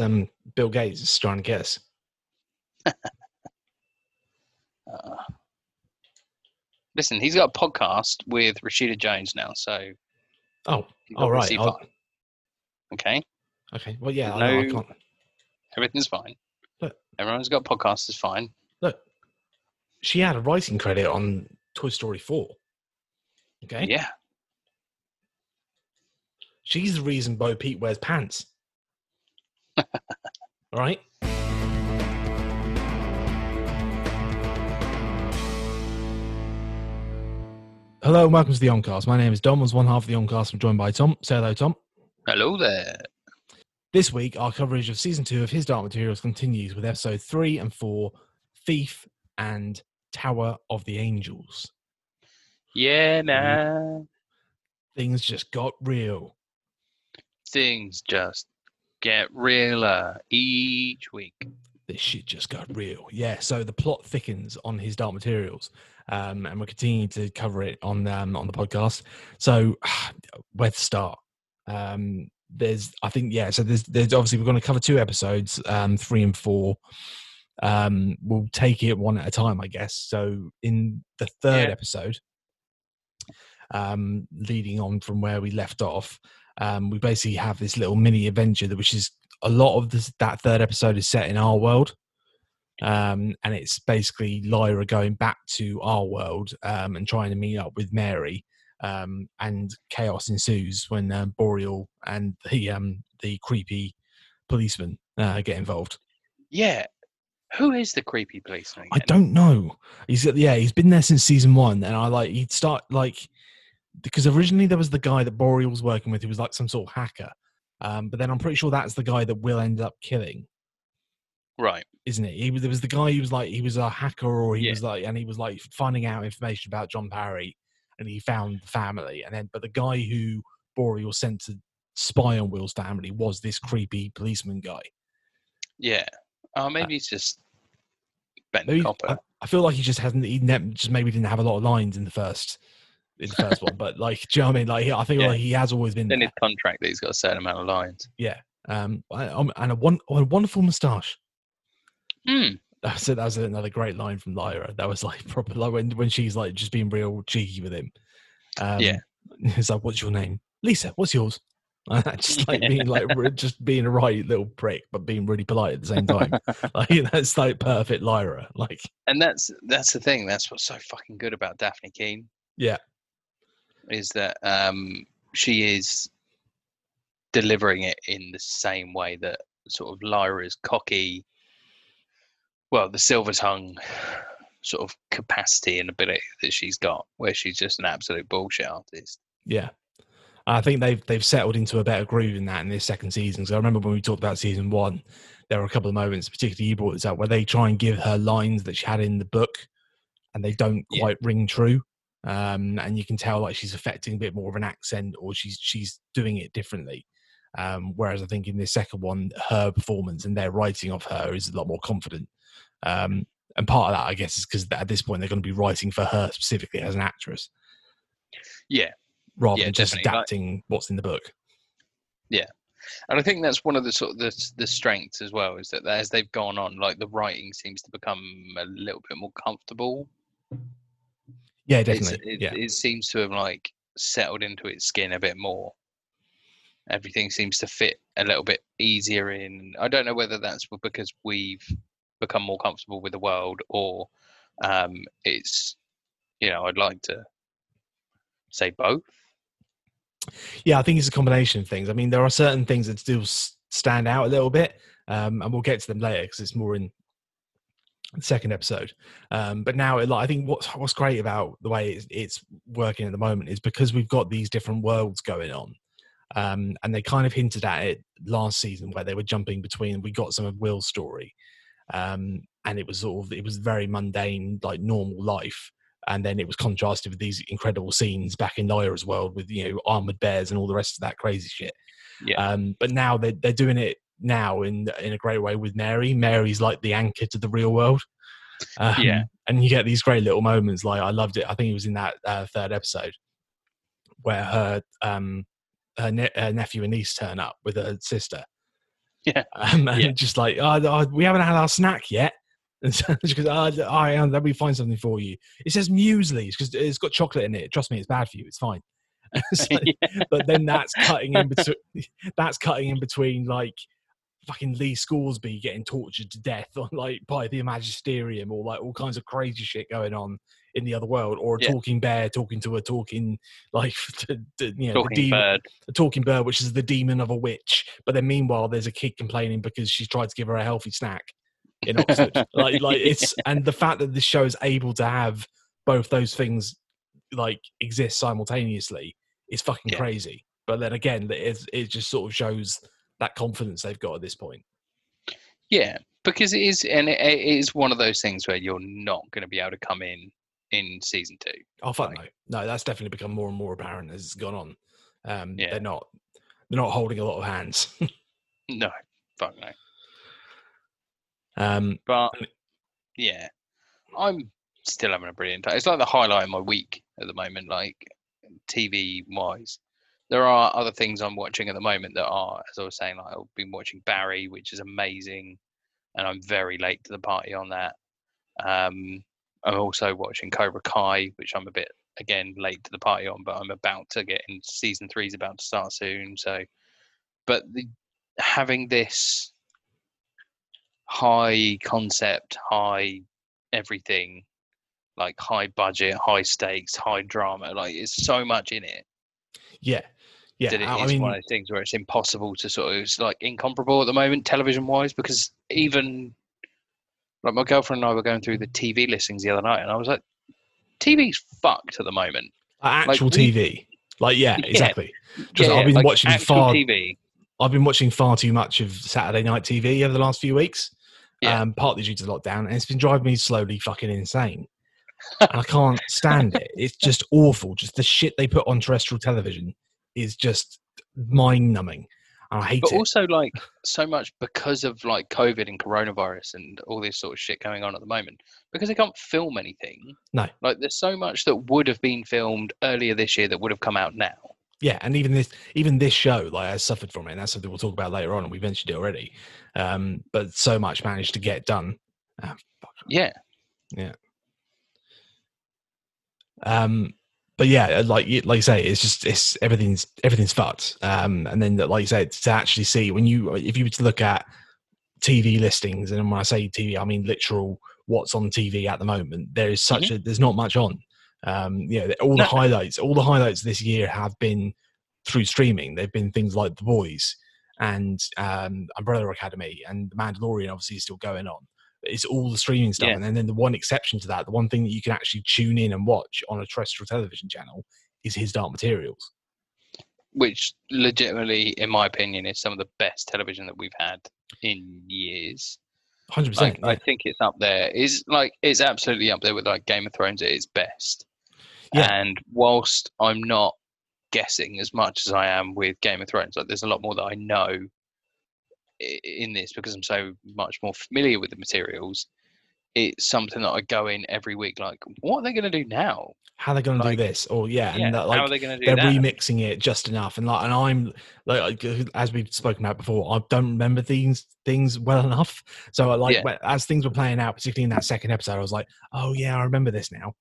Um, Bill Gates is trying to get us. Uh, listen, he's got a podcast with Rashida Jones now, so Oh, all right. obviously I'll- fine. Okay, okay. Well, yeah, I, know, I No- can't. everything's fine. Look. Everyone's got podcasts is fine. Look, she had a writing credit on Toy Story 4. Okay. Yeah, She's the reason Bo Peep wears pants. All right. Hello and welcome to the Oncast. My name is Dom. As one half of the Oncast, I'm joined by Tom. Say hello, Tom. hello there. This week, our coverage of season two of His Dark Materials continues with episode three and four, Thief and Tower of the Angels. Yeah, nah. Things just got real. Things just get realer each week. this shit just got real. Yeah, so the plot thickens on his dark materials, um, and we're continuing to cover it on um, on the podcast. So where to start? Um, there's, I think, yeah. So there's, there's obviously we're going to cover two episodes, um, three and four. Um, we'll take it one at a time, I guess. So in the third Yeah. episode, um, leading on from where we left off, um, we basically have this little mini adventure that which is a lot of this, that third episode is set in our world um, and it's basically lyra going back to our world um, and trying to meet up with mary um, and chaos ensues when um, boreal and the um, the creepy policeman uh, get involved Yeah. Who is the creepy policeman? i don't know he's yeah he's been there since season one and i like he'd start like because originally there was the guy that boreal was working with who was like some sort of hacker um, but then i'm pretty sure that's the guy that will end up killing Right. isn't it? He was there was the guy who was like he was a hacker or he Yeah. was like and he was like finding out information about John Parry and he found the family and then but the guy who Boreal sent to spy on Will's family was this creepy policeman guy. Yeah. Oh, maybe he's just Ben Copper. I, I feel like he just hasn't he ne- just maybe didn't have a lot of lines in the first in the first one, but like do you know what I mean? Like I think Yeah. like he has always been in his contract that he's got a certain amount of lines. Yeah. Um and a one a wonderful moustache. Hmm. That's it. That was another great line from Lyra. That was like proper like when when she's like just being real cheeky with him. Um, Yeah. It's like, what's your name? Lisa. What's yours? just like being like just being a right little prick, but being really polite at the same time. like that's like perfect Lyra. Like And that's that's the thing. That's what's so fucking good about Dafne Keen. Yeah. Is that um she is delivering it in the same way that sort of Lyra's cocky well, the silver tongue sort of capacity and ability that she's got, where she's just an absolute bullshit artist. yeah. I think they've they've settled into a better groove in that in this second season. So I remember when we talked about season one, there were a couple of moments, particularly you brought this up, where they try and give her lines that she had in the book, and they don't Yeah. quite ring true. Um, and you can tell like she's affecting a bit more of an accent, or she's she's doing it differently. Um, whereas I think in the second one, her performance and their writing of her is a lot more confident. Um, and part of that, I guess, is because at this point they're going to be writing for her specifically as an actress, Yeah. rather Yeah, than just definitely, like- adapting what's in the book. Yeah. And I think that's one of the sort of the, the strengths as well is that as they've gone on, like the writing seems to become a little bit more comfortable. Yeah, definitely. It, yeah. it seems to have like settled into its skin a bit more. Everything seems to fit a little bit easier in. I don't know whether that's because we've become more comfortable with the world or um, it's, you know, I'd like to say both. Yeah, I think it's a combination of things. I mean, there are certain things that still stand out a little bit, um, and we'll get to them later because it's more in second episode. Um, but now, it, like, I think what's what's great about the way it's, it's working at the moment is because we've got these different worlds going on, um, and they kind of hinted at it last season where they were jumping between. We got some of Will's story, um, and it was sort of it was very mundane, like normal life and then it was contrasted with these incredible scenes back in Lyra's world with you know armored bears and all the rest of that crazy shit. Yeah. Um, but now they're they're doing it now in in a great way with Mary. Mary's like the anchor to the real world. Um, Yeah. and you get these great little moments. Like I loved it. I think it was in that uh, third episode where her um her, ne- her nephew and niece turn up with her sister. Yeah. Um, and Yeah. just like, oh, oh, we haven't had our snack yet. And so she goes, oh, all right, let me find something for you. It says muesli because it's got chocolate in it. Trust me, it's bad for you. It's fine. So- Yeah. but then that's cutting in between. That's cutting in between like fucking Lee Scoresby getting tortured to death on like by the Magisterium or like all kinds of crazy shit going on in the other world, or a Yeah. talking bear talking to a talking like the, the, you know Talking demon, bird. a talking bird, which is the demon of a witch. But then meanwhile, there's a kid complaining because she's tried to give her a healthy snack in Oxford. like like it's and the fact that this show is able to have both those things like exist simultaneously is fucking Yeah. crazy. But then again, it, it just sort of shows that confidence they've got at this point. Yeah, because it is, and it, it is one of those things where you're not going to be able to come in in season two. Oh fuck Like- no, no, that's definitely become more and more apparent as it's gone on. Um, Yeah. They're not they're not holding a lot of hands. No, fuck no. um, But yeah, I'm still having a brilliant time. It's like the highlight of my week at the moment, like TV wise. There are other things I'm watching at the moment that are, as I was saying, like I've been watching Barry, which is amazing, and I'm very late to the party on that. Um, I'm also watching Cobra Kai, which I'm a bit again late to the party on, but I'm about to get in. Season three is about to start soon, so. But the, having this high concept, high everything, like high budget, high stakes, high drama. Like it's so much in it yeah, yeah. that it is I I mean, one of those things where it's impossible to sort of it's like incomparable at the moment, television wise, because even like my girlfriend and I were going through the TV listings the other night, and I was like, TV's fucked at the moment. actual we- TV. Like, yeah, Yeah, exactly. Just, I've been like watching far. TV. I've been watching far too much of Saturday night TV over the last few weeks. Yeah. Um, partly due to lockdown, and it's been driving me slowly fucking insane. I can't stand it. It's just awful. Just the shit they put on terrestrial television is just mind numbing. And I hate but it. also like so much because of like COVID and coronavirus and all this sort of shit going on at the moment. Because they can't film anything. No. Like there's so much that would have been filmed earlier this year that would have come out now. yeah, and even this even this show like has suffered from it, and that's something we'll talk about later on, and we mentioned it already. Um, but so much managed to get done. Ah, fuck. Yeah. Um, but yeah, like you- like you say, it's just it's everything's everything's fucked. Um, and then like you said, to actually see when you if you were to look at TV listings, and when I say TV, I mean literal what's on TV at the moment. There is such a there's not much on. Um, you know, all the No. highlights, all the highlights this year have been through streaming. They've been things like The Boys and um, Umbrella Academy and The Mandalorian. Obviously, is still going on. It's all the streaming stuff, Yeah. and then the one exception to that, the one thing that you can actually tune in and watch on a terrestrial television channel is His Dark Materials. Which legitimately, in my opinion, is some of the best television that we've had in years. Hundred Like, percent. I think it's up there. Is like it's absolutely up there with like Game of Thrones at its best. Yeah. And whilst I'm not guessing as much as I am with Game of Thrones, like there's a lot more that I know in this because I'm so much more familiar with the materials. It's something that I go in every week. Like, what are they going to do now? How they're going to do this? Or yeah, Yeah, and that, how like are they going to do they're that? remixing it just enough and like and i'm like as we've spoken about before i don't remember these things well enough so I like Yeah. as things were playing out particularly in that second episode i was like oh yeah i remember this now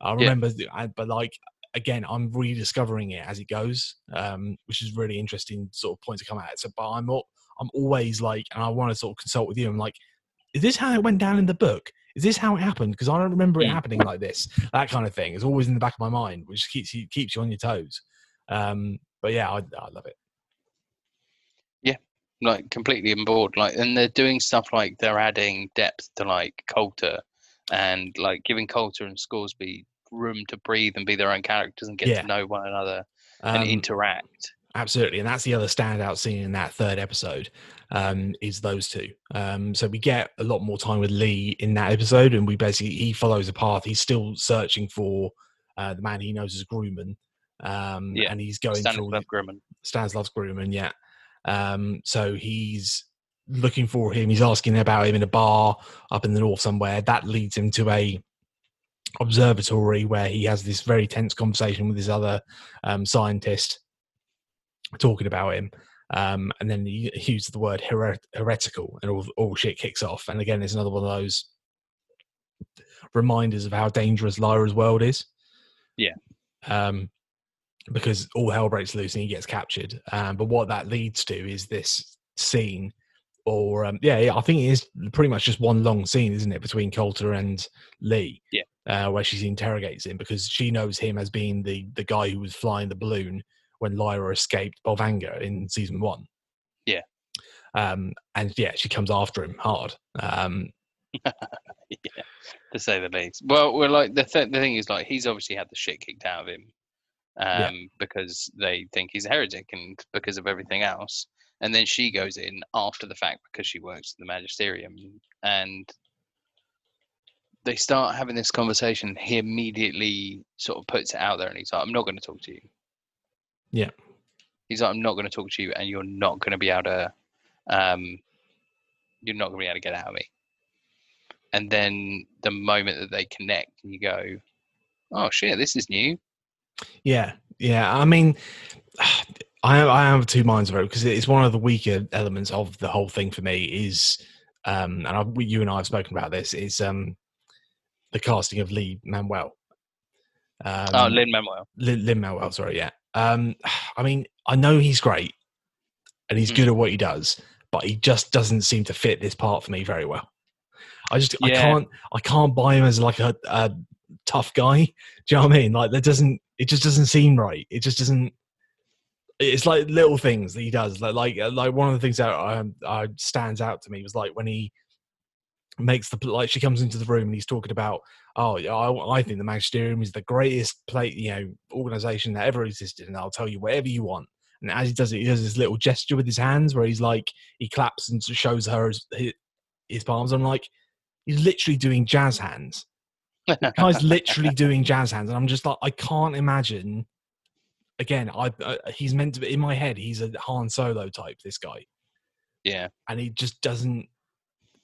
i remember the- I, but like again i'm rediscovering it as it goes um which is really interesting sort of point to come at so but i'm all, i'm always like and i want to sort of consult with you i'm like is this how it went down in the book is this how it happened because i don't remember it Mm. happening like this that kind of thing is always in the back of my mind which keeps you keeps you on your toes um but yeah i, I love it Yeah, like completely on board. Like, and they're doing stuff like they're adding depth to like Coulter, and like giving Coulter and Scoresby room to breathe and be their own characters and get Yeah. to know one another um, and interact. Absolutely and that's the other standout scene in that third episode um is those two um so we get a lot more time with lee in that episode and we basically he follows a path he's still searching for uh the man he knows as grumman um Yeah, and he's going through Stanislav Grumman. Stanislav Grumman, yeah. Um, so he's looking for him. He's asking about him in a bar up in the north somewhere. That leads him to a observatory where he has this very tense conversation with this other um, scientist talking about him. Um, and then he uses the word heret- heretical, and all all shit kicks off. And again, it's another one of those reminders of how dangerous Lyra's world is. Yeah. Um, because all hell breaks loose and he gets captured. Um, but what that leads to is this scene, or um, yeah, yeah, I think it is pretty much just one long scene, isn't it, between Coulter and Lee? Yeah. Uh, where she interrogates him because she knows him as being the the guy who was flying the balloon when Lyra escaped Bolvangar in season one. Yeah. Um, and yeah, she comes after him hard. Um, yeah, to say the least. Well, we're like the th- the thing is like he's obviously had the shit kicked out of him, um, Yeah. because they think he's a heretic and because of everything else. And then she goes in after the fact because she works at the magisterium, and they start having this conversation. He immediately sort of puts it out there, and he's like, "I'm not going to talk to you." Yeah. He's like, "I'm not going to talk to you, and you're not going to be able to, um, you're not going to be able to get out of me." and then the moment that they connect and you go oh shit this is new Yeah, yeah. I mean, I I have two minds about it because it's one of the weaker elements of the whole thing for me. Is um, and I, you and I have spoken about this. Is um, the casting of Lee Manuel. Um, oh lin manuel Lin Manuel. Sorry, yeah. Um, I mean, I know he's great and he's Mm. good at what he does, but he just doesn't seem to fit this part for me very well. I just I can't I can't buy him as like a, a tough guy. Do you know what I mean? Like that doesn't it just doesn't seem right. It just doesn't. It's like little things that he does. Like like, like one of the things that um, uh, stands out to me was like when he makes the like she comes into the room and he's talking about oh I, I think the magisterium is the greatest play you know organization that ever existed and I'll tell you whatever you want. And as he does it he does this little gesture with his hands where he's like he claps and shows her his, his, palms. I'm like he's literally doing jazz hands. The guy's literally doing jazz hands. And I'm just like I can't imagine again I uh, he's meant to be in my head he's a Han Solo type this guy. Yeah. And he just doesn't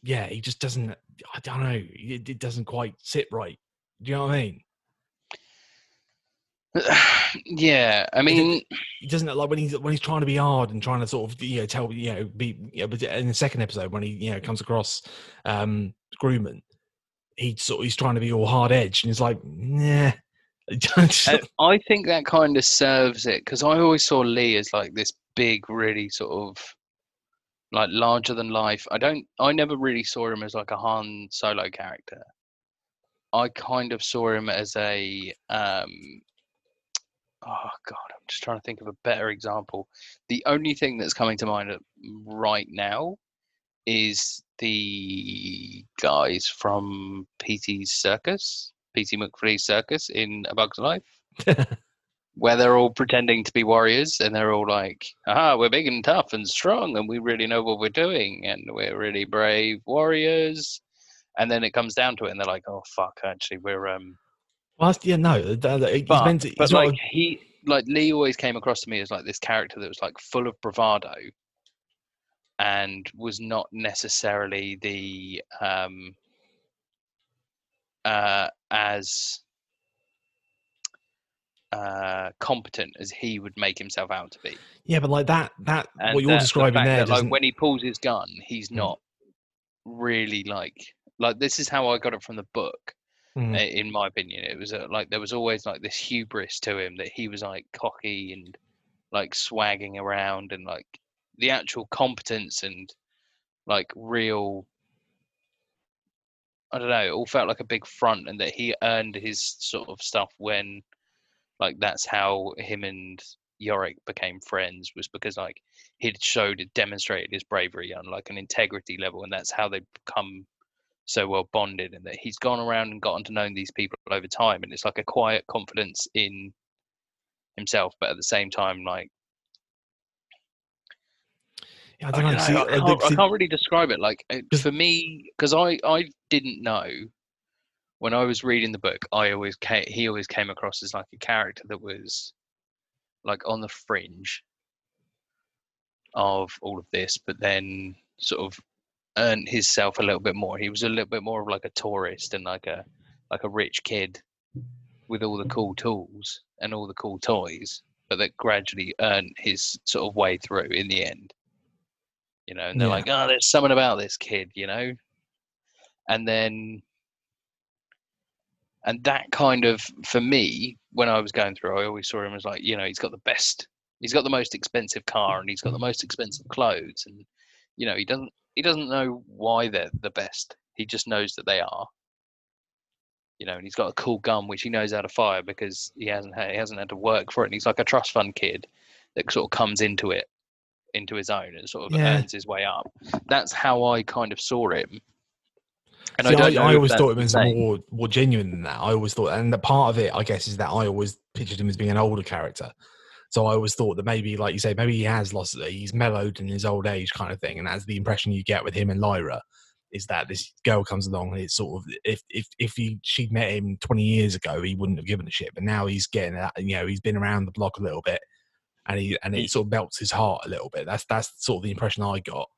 yeah he just doesn't i don't know it, it doesn't quite sit right. Do you know what i mean? Yeah i mean he doesn't like when he's when he's trying to be hard and trying to sort of you know tell you know be you know, but in the second episode when he you know comes across um Grumman, he sort of he's trying to be all hard edged and he's like nah. I- i think that kind of serves it because i always saw lee as like this big really sort of like larger than life. I don't i never really saw him as like a han solo character. I kind of saw him as a um oh god i'm just trying to think of a better example. The only thing that's coming to mind right now is the guys from PT's circus, PT McFlee's circus in A Bug's Life, where they're all pretending to be warriors and they're all like, ah, we're big and tough and strong and we really know what we're doing and we're really brave warriors. And then it comes down to it and they're like, oh, fuck, actually, we're, um, well, yeah no th- th- but, meant to but not a- like he, like Lee always came across to me as like this character that was like full of bravado and was not necessarily the um uh as uh competent as he would make himself out to be yeah but like that that and what you're that- describing fact there that, like when he pulls his gun he's Mm. not really like like this is how i got it from the book Mm. in my opinion it was uh, like there was always like this hubris to him that he was like cocky and like swagging around and like the actual competence and like real i don't know it all felt like a big front and that he earned his sort of stuff when like that's how him and Iorek became friends was because like he'd showed demonstrated his bravery on like an integrity level and that's how they become so well bonded and that he's gone around and gotten to know these people over time and it's like a quiet confidence in himself but at the same time like I I, don't know, don't know, see, I, uh, can't, I can't really describe it like uh, for me because I I didn't know when I was reading the book I always came, he always came across as like a character that was like on the fringe of all of this but then sort of earned himself a little bit more he was a little bit more of like a tourist and like a like a rich kid with all the cool tools and all the cool toys but that gradually earned his sort of way through in the end. You know, and they're Yeah. like, oh, there's something about this kid, you know, and then and that kind of for me when i was going through i always saw him as like you know he's got the best he's got the most expensive car and he's got the most expensive clothes and you know he doesn't he doesn't know why they're the best. He just knows that they are. You know and he's got a cool gun which he knows how to fire because he hasn't had, he hasn't had to work for it. And he's like a trust fund kid that sort of comes into it into his own and sort of Yeah. earns his way up. That's how i kind of saw him and See, I, I, if always thought him as more more genuine than that. I always thought, and the part of it, I guess, is that I always pictured him as being an older character. So I always thought that maybe, like you say, maybe he has lost, he's mellowed in his old age, kind of thing. And that's the impression you get with him and Lyra, is that this girl comes along and it's sort of if if if he she'd met him twenty years ago, he wouldn't have given a shit. But now he's getting that, you know, he's been around the block a little bit, and he and it sort of melts his heart a little bit. That's that's sort of the impression I got.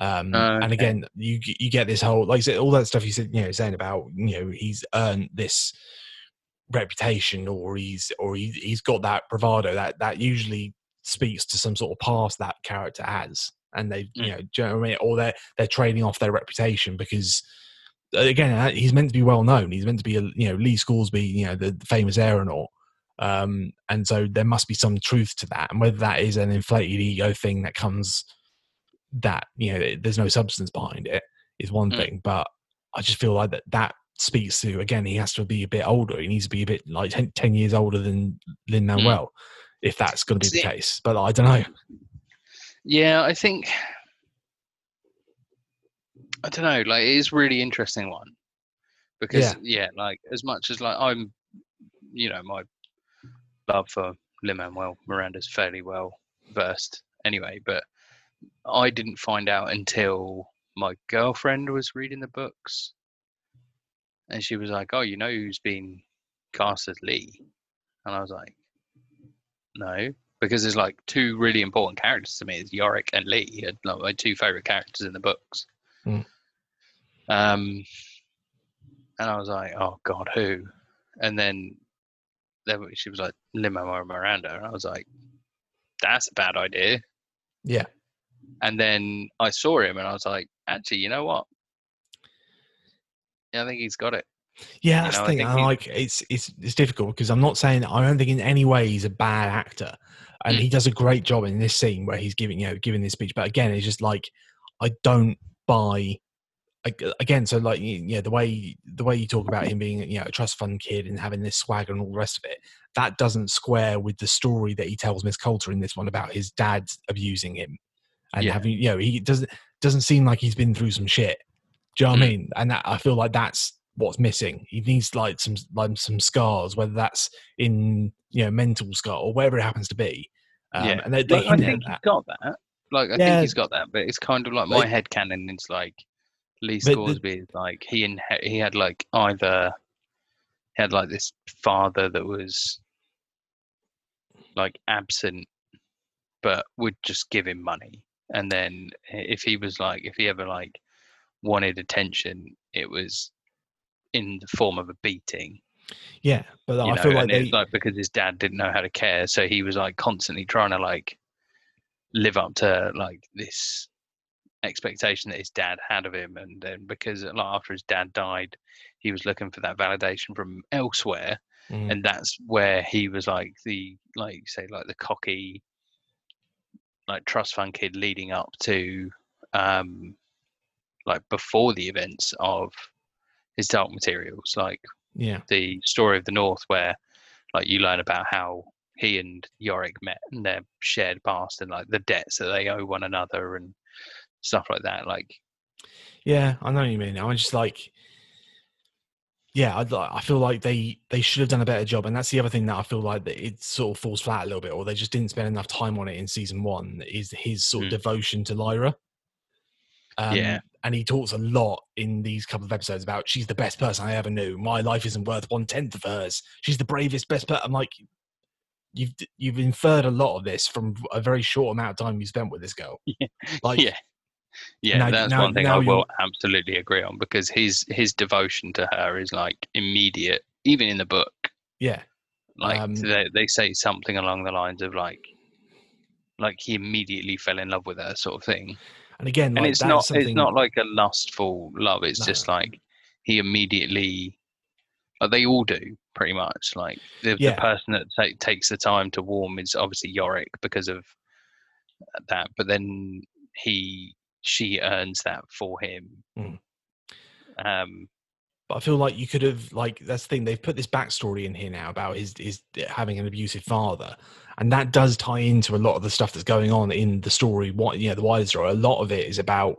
Um, Oh, And okay. again, you you get this whole like all that stuff you said, you know, saying about you know he's earned this reputation or he's or he, he's got that bravado that that usually speaks to some sort of past that character has, and they you Mm. know, do you know what I mean? Or they're they're trading off their reputation because uh, again, uh, he's meant to be well known. He's meant to be a you know Lee Scoresby, you know, the, the famous aeronaut. Um, and so there must be some truth to that, and whether that is an inflated ego thing that comes that you know there's no substance behind it is one Mm. thing, but I just feel like that that speaks to again he has to be a bit older. He needs to be a bit like 10, 10 years older than Lin Manuel, if that's going to be the case. But I don't know. Yeah, I think I don't know. Like, it is really interesting one because yeah. like as much as like I'm, you know, my love for Lin Manuel Miranda's fairly well versed anyway, but I didn't find out until my girlfriend was reading the books, and she was like, "Oh, you know who's been cast as Lee?" And I was like, "No." because there's like two really important characters to me. It's Iorek and Lee, are, like my two favorite characters in the books. Hmm. Um, and I was like, oh god, who? And then then she was like Limo Miranda, and I was like, that's a bad idea. Yeah. And then I saw him, and I was like, actually, you know what? Yeah, I think he's got it. Yeah, You know, I the thing. think I he- like it's it's it's difficult because I'm not saying I don't think in any way he's a bad actor, and Mm. he does a great job in this scene where he's giving you know giving this speech. But again, it's just like I don't buy. Again, so like yeah, the way the way you talk about him being you know a trust fund kid and having this swagger and all the rest of it, that doesn't square with the story that he tells Miss Coulter in this one about his dad abusing him and Yeah. having you know he doesn't doesn't seem like he's been through some shit. Do you know what I Mm. mean? And that, I feel like that's what's missing. He needs like some like some scars, whether that's in you know mental scar or wherever it happens to be. Um, Yeah. and they, they Like, I think at he's that. got that. Like I Yeah. think he's got that, but it's kind of like my Like- head canon is like Lee Scoresby is like he and he had like either he had like this father that was like absent but would just give him money and then if he was like if he ever like wanted attention it was in the form of a beating. Yeah, but I know, feel like they. like because his dad didn't know how to care, so he was like constantly trying to like live up to like this expectation that his dad had of him, and then because like after his dad died, he was looking for that validation from elsewhere, Mm, and that's where he was like the like you say like the cocky like trust fund kid leading up to um like before the events of his dark materials like yeah, the story of the North, where like you learn about how he and Iorek met and their shared past and like the debts that they owe one another and stuff like that. Like, yeah, I know what you mean. I'm just like, yeah, I, I feel like they they should have done a better job, and that's the other thing that I feel like that it sort of falls flat a little bit, or they just didn't spend enough time on it in season one. Is his sort of Mm. devotion to Lyra? Um, Yeah. and he talks a lot in these couple of episodes about she's the best person I ever knew. My life isn't worth one tenth of hers. She's the bravest, best person. I'm like, you've you've inferred a lot of this from a very short amount of time you spent with this girl. Yeah. Like, yeah, yeah, now- that's now- one thing I will you're- absolutely agree on because his his devotion to her is like immediate, even in the book. yeah, Like Um, they, they say something along the lines of like, like he immediately fell in love with her, sort of thing. and again, and like, it's not something, it's not like a lustful love. It's just like he immediately. Like they all do pretty much. Like the, Yeah. the person that ta- takes the time to warm is obviously Iorek because of that, but then he she earns that for him. Mm. Um, But I feel like you could have like that's the thing they've put this backstory in here now about his his having an abusive father, and that does tie into a lot of the stuff that's going on in the story. What you know, the wider story. A lot of it is about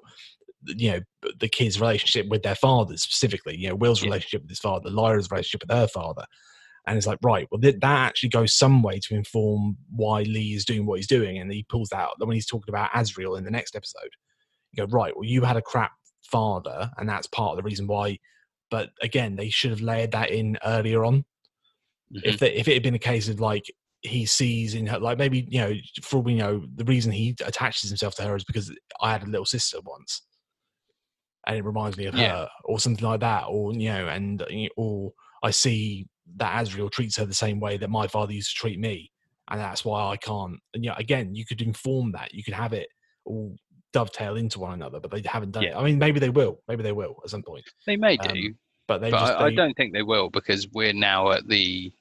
you know the kids' relationship with their fathers specifically. You know, Will's Yeah. relationship with his father, Lyra's relationship with her father, and it's like right, well that, that actually goes some way to inform why Lee is doing what he's doing, and he pulls that out when he's talking about Asriel in the next episode. You go right, well you had a crap father, and that's part of the reason why but again, they should have layered that in earlier on. mhm. If they, if it had been a case of like he sees in her, like maybe you know, for all we know, the reason he attaches himself to her is because I had a little sister once, and it reminds me of Yeah. her, or something like that, or you know, and or I see that Asriel treats her the same way that my father used to treat me, and that's why I can't. And yeah, again, you could inform that, you could have it all dovetail into one another, but they haven't done it. Yeah. I mean, maybe they will, maybe they will at some point, they may um, do, but they but just I, I don't think they will because we're now at the.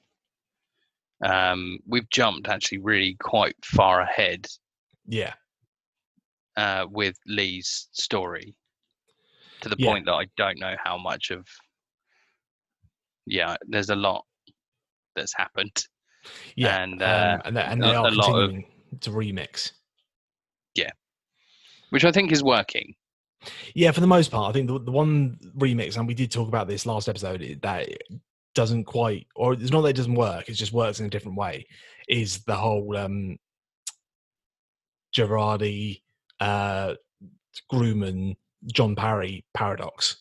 Um, we've jumped actually really quite far ahead yeah. uh, with Lee's story to the Yeah. point that I don't know how much of. Yeah, there's a lot that's happened. Yeah, And, uh, um, and, they, and a- they are a lot of- continuing to remix. Which I think is working. Yeah, for the most part, I think the, the one remix, and we did talk about this last episode, that doesn't quite, or it's not that it doesn't work, it just works in a different way, is the whole um, Girardi, uh, Grumman, John Parry paradox.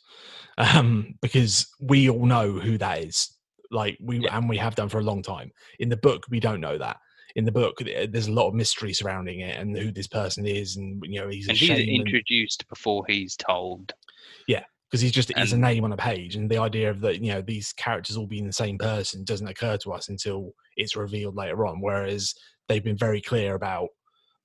Um, because we all know who that is. Like we Yeah. and we have done for a long time. In the book, we don't know that. In the book, there's a lot of mystery surrounding it and who this person is, and you know he's a and he's introduced before he's told. Yeah, because he's just he's a name on a page, and the idea of that you know these characters all being the same person doesn't occur to us until it's revealed later on. Whereas they've been very clear about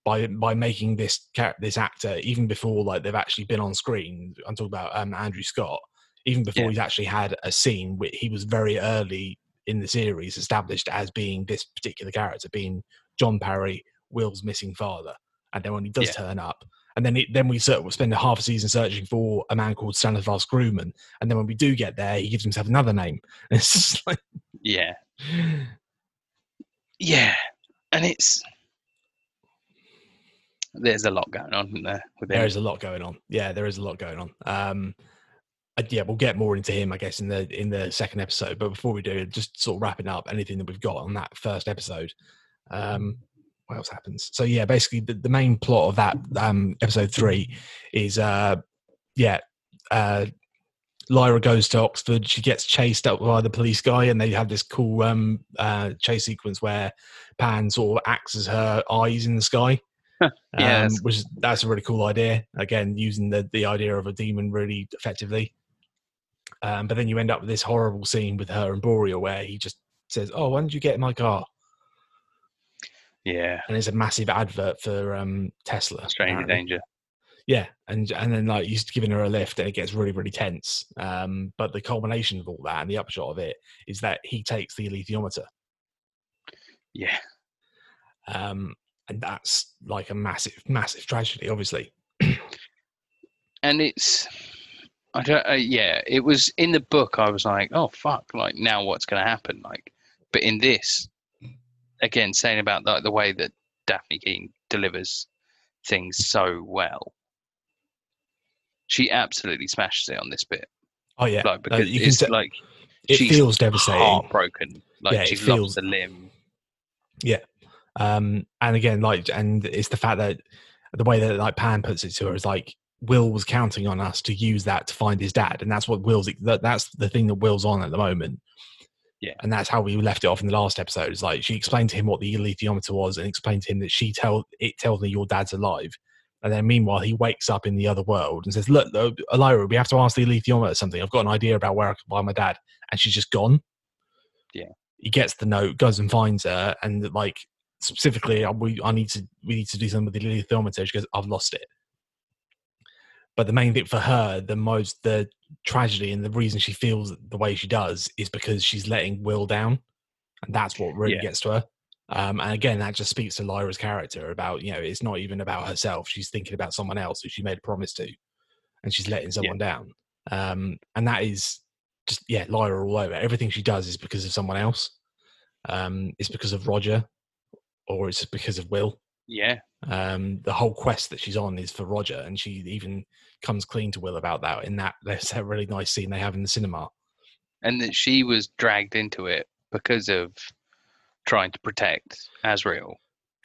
by by making this this actor even before like they've actually been on screen. I'm talking about um, Andrew Scott. Even before Yeah. he's actually had a scene, he was very early in the series established as being this particular character, being John Parry, Will's missing father. And then when he does Yeah. turn up, and then it, then we sort of spend a half a season searching for a man called Stanislaus Grumman. And then when we do get there, he gives himself another name. And it's just like, Yeah, yeah, and it's there's a lot going on there there is a lot going on. Yeah, there is a lot going on. Um, yeah, we'll get more into him, I guess, in the in the second episode. But before we do, just sort of wrapping up anything that we've got on that first episode. Um, what else happens? So yeah, basically the, the main plot of that um, episode three is uh, yeah, uh, Lyra goes to Oxford. She gets chased up by the police guy, and they have this cool um, uh, chase sequence where Pan sort of acts as her eyes in the sky. Yeah, um, that's- which is, that's a really cool idea. Again, using the the idea of a demon really effectively. Um, but then you end up with this horrible scene with her and Boreal where he just says, "Oh, why didn't you get in my car?" Yeah, And it's a massive advert for um, Tesla. stranger apparently. danger. Yeah, and and then like he's giving her a lift, and it gets really really tense. Um, but the culmination of all that and the upshot of it is that he takes the alethiometer, Yeah, um, and that's like a massive massive tragedy, obviously. and it's I don't. Uh, yeah, it was in the book. I was like, oh fuck! Like now, what's going to happen? Like, but in this, again, saying about the, the way that Dafne Keen delivers things so well, she absolutely smashes it on this bit. Oh yeah, Like uh, because you can it's te- like it feels devastating. heartbroken. Like Yeah, she feels- lost a limb. Yeah, um and again like and it's the fact that the way that like pan puts it to her is like will was counting on us to use that to find his dad and that's what will's that, that's the thing that will's on at the moment Yeah. and that's how we left it off in the last episode is like she explained to him what the alethiometer was and explained to him that she tell it tells me your dad's alive and then meanwhile he wakes up in the other world and says look uh, Elira, we have to ask the alethiometer something i've got an idea about where i can find my dad and she's just gone Yeah. he gets the note, goes and finds her, and like specifically, I, we I need to we need to do something with the alethiometer. She goes, I've lost it. But the main thing for her, the most the tragedy and the reason she feels the way she does is because she's letting Will down, and that's what really Yeah. gets to her. Um, and again, that just speaks to Lyra's character about you know it's not even about herself; she's thinking about someone else who she made a promise to, and she's letting someone down. Um, and that is just yeah, Lyra all over. Everything she does is because of someone else. Um, it's because of Roger, or it's because of Will Yeah, um, the whole quest that she's on is for Roger, and she even comes clean to Will about that in that there's that really nice scene they have in the cinema. and that she was dragged into it because of trying to protect Asriel.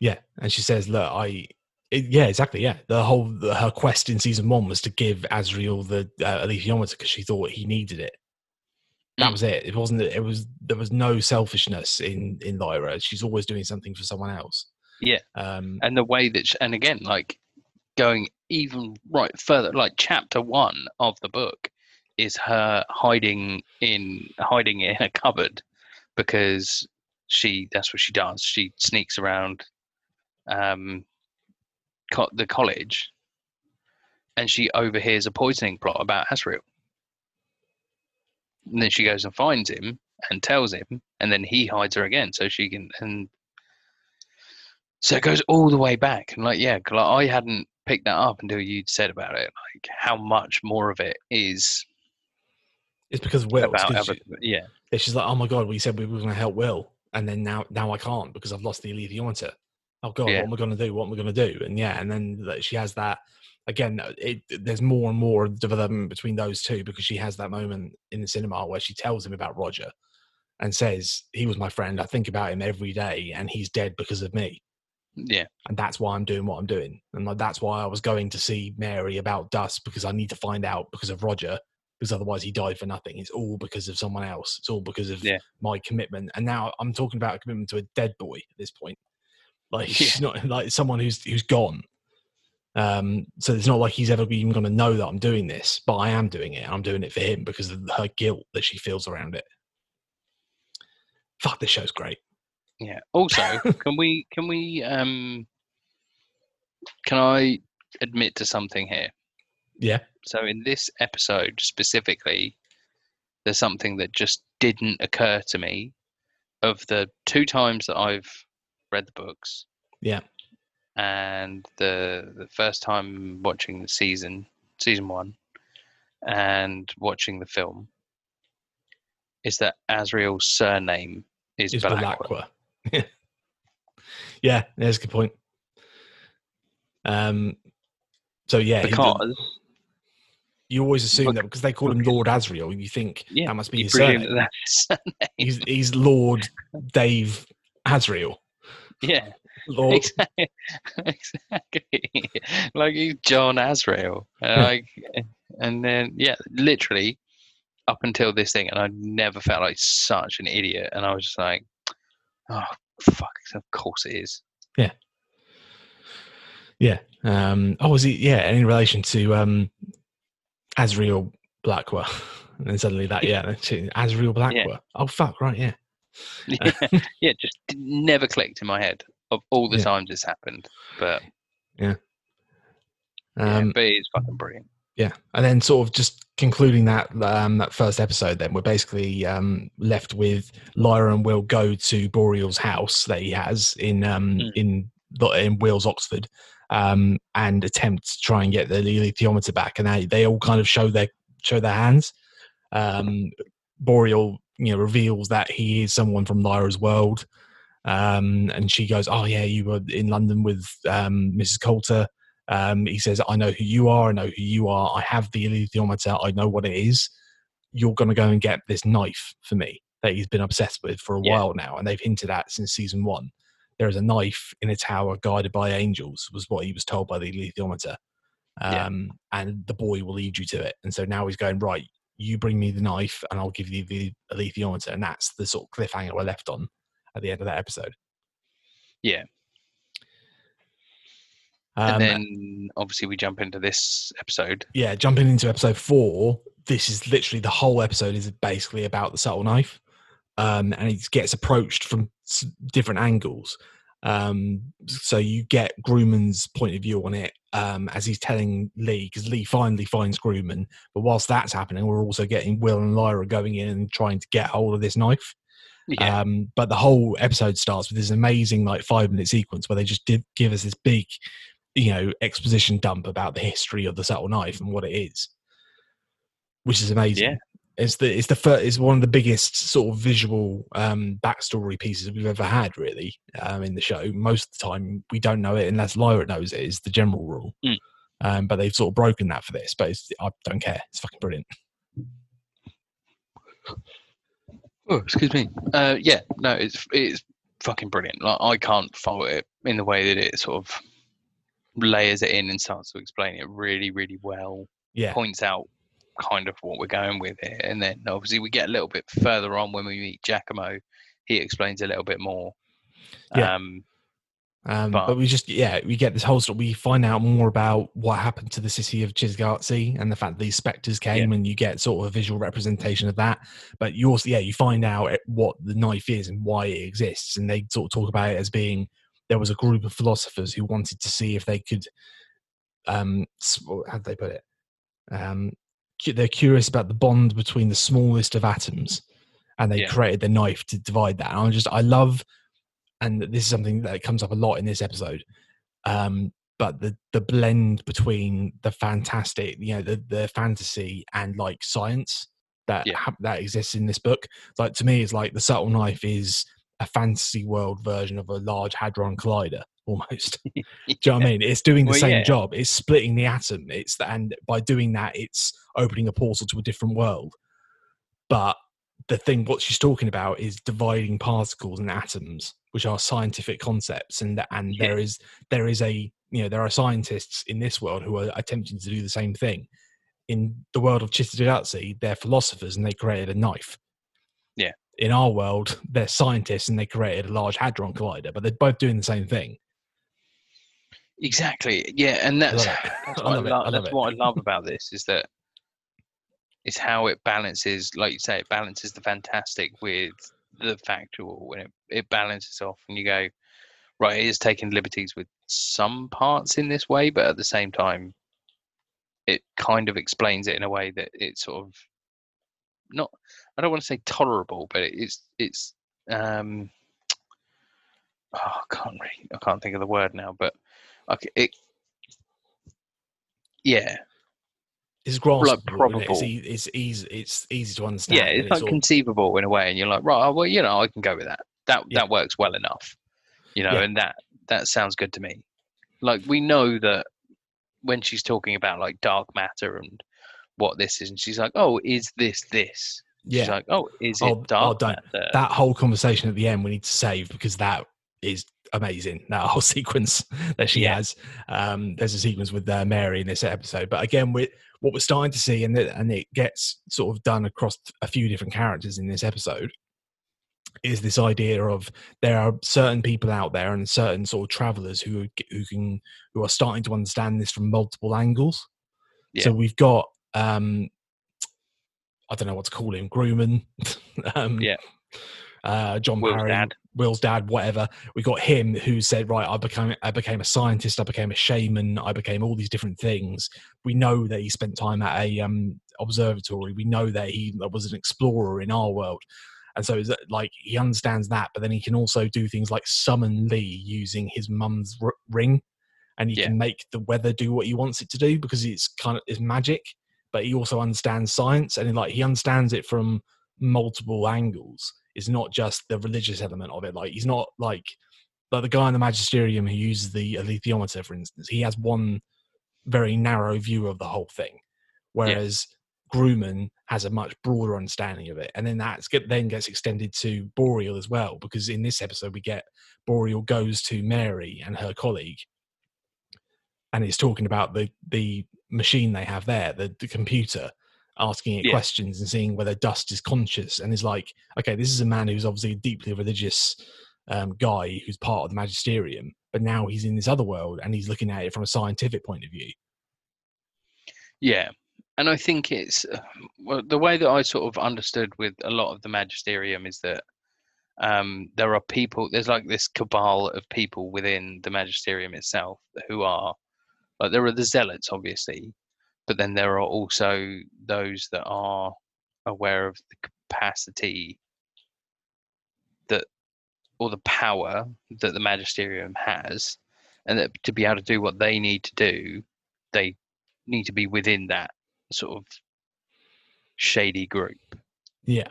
Yeah, and she says, "Look, I." It, yeah, exactly. Yeah, the whole the, her quest in season one was to give Asriel the uh, alethiometer because she thought he needed it. That Mm. was it. It wasn't. It was there was no selfishness in in Lyra. She's always doing something for someone else. Yeah. Um, and the way that and again like going even right further like chapter one of the book is her hiding in hiding in a cupboard because she that's what she does she sneaks around um co- the college and she overhears a poisoning plot about Asriel and then she goes and finds him and tells him and then he hides her again so she can and so it goes all the way back, and like yeah, like, I hadn't picked that up until you'd said about it. Like how much more of it is it's because Will. About other, she- yeah, she's like, "Oh my god, we said we were going to help Will, and then now now I can't because I've lost the alethiometer. Oh god, Yeah. what am I going to do? What am I going to do?" And yeah, and then like, she has that again. uh, It, there's more and more development between those two because she has that moment in the cinema where she tells him about Roger and says, "He was my friend. I think about him every day, and he's dead because of me." Yeah, And that's why I'm doing what I'm doing, and like, that's why I was going to see Mary about Dust because I need to find out because of Roger, because otherwise he died for nothing. It's all because of someone else. It's all because of Yeah. my commitment. And now I'm talking about a commitment to a dead boy at this point. Like Yeah. not like someone who's who's gone. Um, so it's not like he's ever even going to know that I'm doing this, but I am doing it. I'm doing it for him because of her guilt that she feels around it. Fuck, this show's great. Yeah. Also, can we can we um can I admit to something here? Yeah. So in this episode specifically, there's something that just didn't occur to me of the two times that I've read the books. Yeah. And the the first time watching the season, season one, and watching the film, is that Asriel's surname is Is Belacqua. Belacqua. yeah, there's a good point. Um, so yeah, he- Because you always assume Bec- that because they call him Lord Asriel, you think yeah, that must be his surname. that that's surname. He's, he's Lord Dave Asriel. Yeah. Lord, exactly, exactly. like he's John Asriel, like, and then yeah, literally up until this thing, and I never felt like such an idiot, and I was just like, oh fuck, of course it is. yeah. Yeah. Um, oh, was he? Yeah, and in relation to um, Asriel Blackwell, and then suddenly that, yeah, Asriel Blackwell. Oh fuck, right, yeah. yeah, yeah, just never clicked in my head of all the Yeah. times it's happened, but yeah, Um, but it's fucking brilliant. Yeah, and then sort of just concluding that um, that first episode, then we're basically um, left with Lyra and Will go to Boreal's house that he has in um, Mm. in in Will's Oxford, um, and attempt to try and get the alethiometer back, and they they all kind of show their show their hands. Um, Boreal, you know, reveals that he is someone from Lyra's world, um, and she goes, "Oh yeah, you were in London with um, Mrs. Coulter." Um, he says, I know who you are. I know who you are. I have the alethiometer. I know what it is. You're going to go and get this knife for me that he's been obsessed with for a Yeah. while now. And they've hinted at since season one. There is a knife in a tower guided by angels, was what he was told by the alethiometer. Yeah. Um, And the boy will lead you to it. And so now he's going, right, you bring me the knife and I'll give you the alethiometer. And that's the sort of cliffhanger we're left on at the end of that episode. Yeah. Um, and then obviously we jump into this episode. yeah, jumping into episode four, this is literally the whole episode is basically about the subtle knife. um, and it gets approached from different angles. Um, so you get Grumman's point of view on it um, as he's telling Lee, because Lee finally finds Grumman. But whilst that's happening, we're also getting Will and Lyra going in and trying to get hold of this knife. Yeah, Um, but the whole episode starts with this amazing like five minute sequence where they just did give us this big, you know, exposition dump about the history of the subtle knife and what it is, which is amazing. Yeah. It's the it's the first, it's one of the biggest sort of visual um, backstory pieces we've ever had, really, um, in the show. Most of the time, we don't know it unless Lyra knows it. Is the general rule. Mm. Um, but they've sort of broken that for this. But it's, I don't care. It's fucking brilliant. Oh, excuse me. Uh, yeah, no, it's it's fucking brilliant. Like I can't follow it in the way that it sort of layers it in and starts to explain it really, really well. Yeah, Points out kind of what we're going with here, and then obviously we get a little bit further on when we meet Giacomo. He explains a little bit more. Yeah. Um, Um, but, But- we just, yeah, we get this whole story. We find out more about what happened to the city of Cittàgazze and the fact that these specters came, and you get sort of a visual representation of that. But you also, yeah, you find out what the knife is and why it exists. And they sort of talk about it as being there was a group of philosophers who wanted to see if they could, um, how'd they put it? Um, they're curious about the bond between the smallest of atoms, and they Yeah. created the knife to divide that. And I just, I love and this is something that comes up a lot in this episode. Um, but the the blend between the fantastic, you know, the the fantasy and like science that Yeah. hap- that exists in this book. Like to me, it's like the subtle knife is a fantasy world version of a large hadron collider almost. Do you know what I mean? It's doing the Well, same yeah. job. It's splitting the atom. It's the, and by doing that, it's opening a portal to a different world. But the thing what she's talking about is dividing particles and atoms, which are scientific concepts, and and Yeah. there is there is a you know there are scientists in this world who are attempting to do the same thing. In the world of Cittàgazze, they're philosophers and they created a knife. In our world, they're scientists and they created a large hadron collider, but they're both doing the same thing. Exactly. Yeah, and that's, that's what I, love lo- I that's what I love about this is that it's how it balances, like you say, it balances the fantastic with the factual, and it, it balances off, and you go, right, it is taking liberties with some parts in this way, but at the same time, it kind of explains it in a way that it's sort of not. I don't want to say tolerable, but it's it's. um oh, I can't really, I can't think of the word now, but okay, it. Yeah, It's graspable. it? probable. It's, e- it's easy. It's easy to understand. yeah, and it's like all- conceivable in a way, and you're like, right, well, you know, I can go with that. That Yeah. that works well enough, you know, Yeah. and that that sounds good to me. Like we know that when she's talking about like dark matter and what this is, and she's like, oh, is this this? She's yeah. like, oh, is it Oh, oh, dark don't- that whole conversation at the end we need to save because that is amazing. That whole sequence that she Yeah. has. Um, there's a sequence with uh, Mary in this episode, but again, we what we're starting to see, and it, and it gets sort of done across a few different characters in this episode, is this idea of there are certain people out there and certain sort of travelers who who can who are starting to understand this from multiple angles. So we've got um, I don't know what to call him, Grumman, um, Yeah. uh, John Will's Parry, dad. Will's dad, whatever. We got him who said, right, I became I became a scientist, I became a shaman, I became all these different things. We know that he spent time at a um, observatory. We know that he was an explorer in our world. And so, that, like, he understands that, but then he can also do things like summon Lee using his mum's r- ring, and he Yeah. can make the weather do what he wants it to do because it's kind of it's magic. But he also understands science, and like he understands it from multiple angles. It's not just the religious element of it. Like he's not like like the guy in the magisterium who uses the alethiometer, for instance. He has one very narrow view of the whole thing, whereas Grumman has a much broader understanding of it. And then that's get, then gets extended to Boreal as well, because in this episode we get Boreal goes to Mary and her colleague, and it's talking about the the machine they have there, the, the computer, asking it Yeah. questions and seeing whether dust is conscious. And is like, okay, this is a man who's obviously a deeply religious um, guy who's part of the magisterium, but now he's in this other world and he's looking at it from a scientific point of view. Yeah, and I think it's uh, well, the way that I sort of understood with a lot of the magisterium is that um, there are people. There's like this cabal of people within the magisterium itself who are like there are the zealots, obviously, but then there are also those that are aware of the capacity that or the power that the magisterium has and that to be able to do what they need to do they need to be within that sort of shady group Yeah.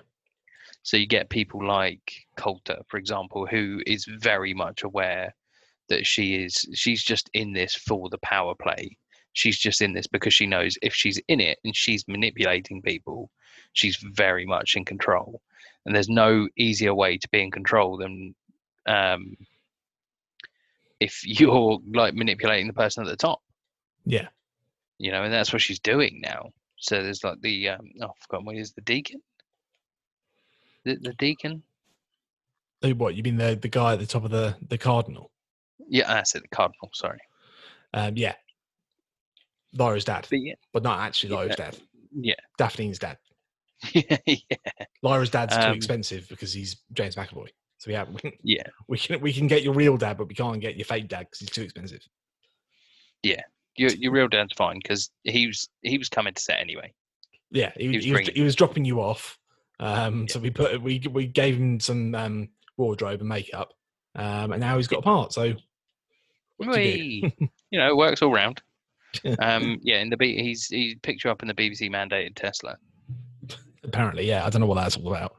so you get people like Coulter, for example, who is very much aware that she is she's just in this for the power play. She's just in this because she knows if she's in it and she's manipulating people, she's very much in control. And there's no easier way to be in control than um, if you're like manipulating the person at the top, Yeah. you know, and that's what she's doing now. So there's like the um, oh, I forgot what is the deacon? The, the deacon? What you mean the the guy at the top of the the cardinal? Yeah, that's it. The cardinal. Sorry. Um, yeah. Lyra's dad, But yeah, but not actually Yeah. Lyra's dad. yeah, Dafne's dad. yeah, yeah. Lyra's dad's too Um, expensive because he's James McAvoy. So yeah, we, Yeah. we can we can get your real dad, but we can't get your fake dad because he's too expensive. Yeah, your your real dad's fine because he was he was coming to set anyway. Yeah, he, He he, was was, he was dropping you off. Um, Yeah. So we put we we gave him some um, wardrobe and makeup, um, and now he's got a part. So you you know, it works all round. Um, yeah, in the B, he's he picked you up in the BBC mandated Tesla. apparently, yeah, I don't know what that's all about.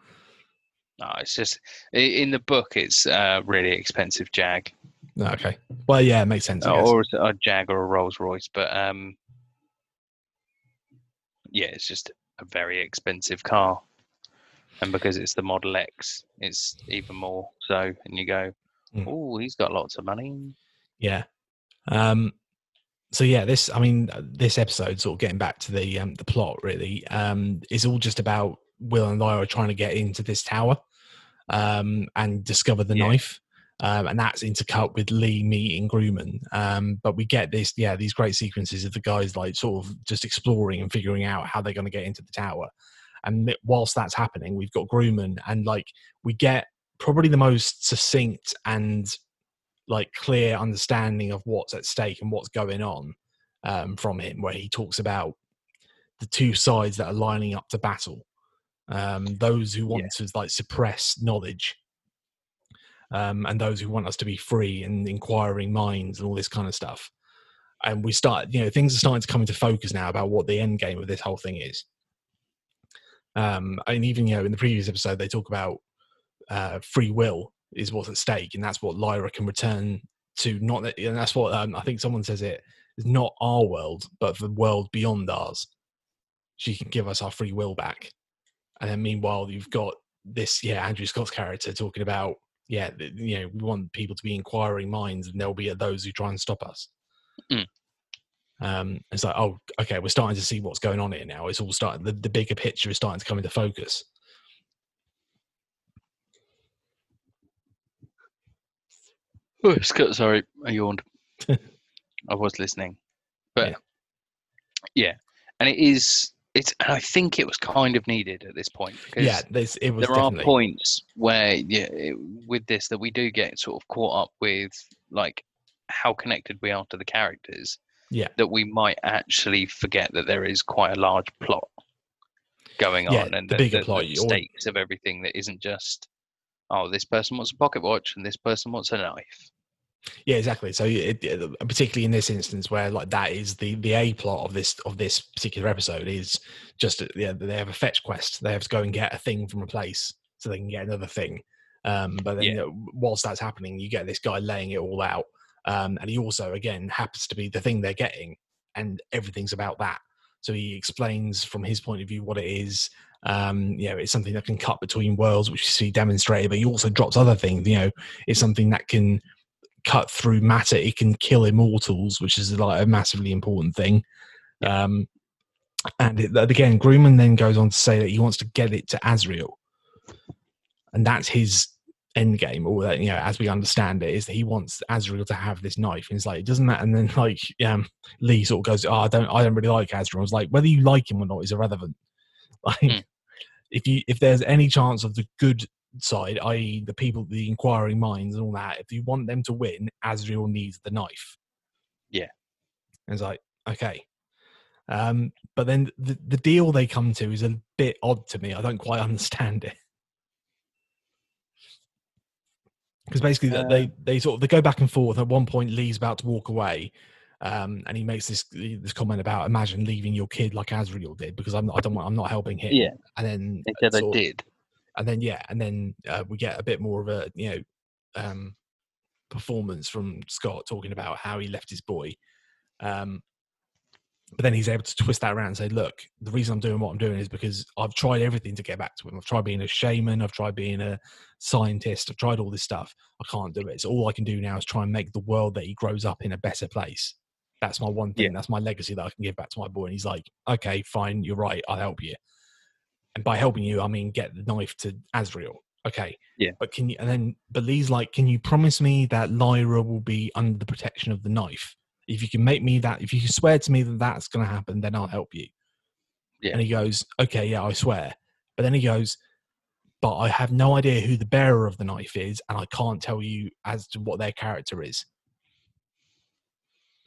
No, it's just in the book. It's a really expensive Jag, okay, well, yeah, it makes sense. Or a Jag or a Rolls Royce, but um, yeah, it's just a very expensive car, and because it's the Model X, it's even more so. And you go, Mm. oh, he's got lots of money. Yeah. Um, so yeah, this I mean, this episode, sort of getting back to the um, the plot, really, um, is all just about Will and Lyra trying to get into this tower um, and discover the Yeah. knife. Um, and that's intercut with Lee meeting Grumman. Um, but we get this, yeah, these great sequences of the guys like sort of just exploring and figuring out how they're going to get into the tower. And whilst that's happening, we've got Grumman, and like we get probably the most succinct and like clear understanding of what's at stake and what's going on um, from him, where he talks about the two sides that are lining up to battle. Um, those who want to like suppress knowledge, um, and those who want us to be free and inquiring minds and all this kind of stuff. And we start, you know, things are starting to come into focus now about what the end game of this whole thing is. Um, and even you know, in the previous episode, they talk about uh, free will is what's at stake, and that's what Lyra can return to. Not that, and that's what um, I think someone says it is not our world, but the world beyond ours. She can give us our free will back, and then meanwhile, you've got this, yeah, Andrew Scott's character talking about, yeah, you know, we want people to be inquiring minds, and there'll be those who try and stop us. Mm. Um, it's like, oh, okay, we're starting to see what's going on here now. It's all starting. The, the bigger picture is starting to come into focus. Oh, sorry, I yawned. I was listening, but Yeah. yeah. and it is. It's. And I think it was kind of needed at this point because Yeah, was there are points where yeah, it, with this that we do get sort of caught up with like how connected we are to the characters. Yeah. that we might actually forget that there is quite a large plot going Yeah, on and the the, the- plot, the stakes of everything that isn't just oh this person wants a pocket watch and this person wants a knife. Yeah, exactly. So, it, it- particularly in this instance, where like that is the the a plot of this of this particular episode is just yeah, they have a fetch quest. They have to go and get a thing from a place so they can get another thing. Um, but then Yeah. you know, whilst that's happening, you get this guy laying it all out, um, and he also again happens to be the thing they're getting, and everything's about that. So he explains from his point of view what it is. Um, you know, it's something that can cut between worlds, which you see demonstrated. But he also drops other things. You know, it's something that can cut through matter. It can kill immortals, which is like a massively important thing. Um, and it, again, Grumman then goes on to say that he wants to get it to Asriel, and that's his end game. Or that you know, as we understand it, is that he wants Asriel to have this knife. And it's like, doesn't that? And then like um, Lee sort of goes, "Oh, I don't, I don't really like Asriel." I was like, whether you like him or not is irrelevant. Like, Hmm. if you if there's any chance of the good side, i.e., the people, the inquiring minds, and all that, if you want them to win, Asriel needs the knife. Yeah. And it's like, okay. Um, but then the, the deal they come to is a bit odd to me. I don't quite understand it. Because basically, Uh, they they sort of they go back and forth. At one point, Lee's about to walk away, um, and he makes this this comment about imagine leaving your kid like Asriel did because I'm not, I don't want I'm not helping him. Yeah. and then They I of- did. and then yeah, and then uh, we get a bit more of a you know um, performance from Scott talking about how he left his boy. Um, but then he's able to twist that around and say, "Look, the reason I'm doing what I'm doing is because I've tried everything to get back to him. I've tried being a shaman, I've tried being a scientist, I've tried all this stuff. I can't do it. So all I can do now is try and make the world that he grows up in a better place. That's my one thing. Yeah. That's my legacy that I can give back to my boy." And he's like, "Okay, fine, you're right. I'll help you." And by helping you, I mean get the knife to Asriel. Okay. Yeah. But can you and then but Lee's like, can you promise me that Lyra will be under the protection of the knife? If you can make me that, if you can swear to me that that's going to happen, then I'll help you. Yeah. And he goes, okay, yeah, I swear. But then he goes, but I have no idea who the bearer of the knife is, and I can't tell you as to what their character is.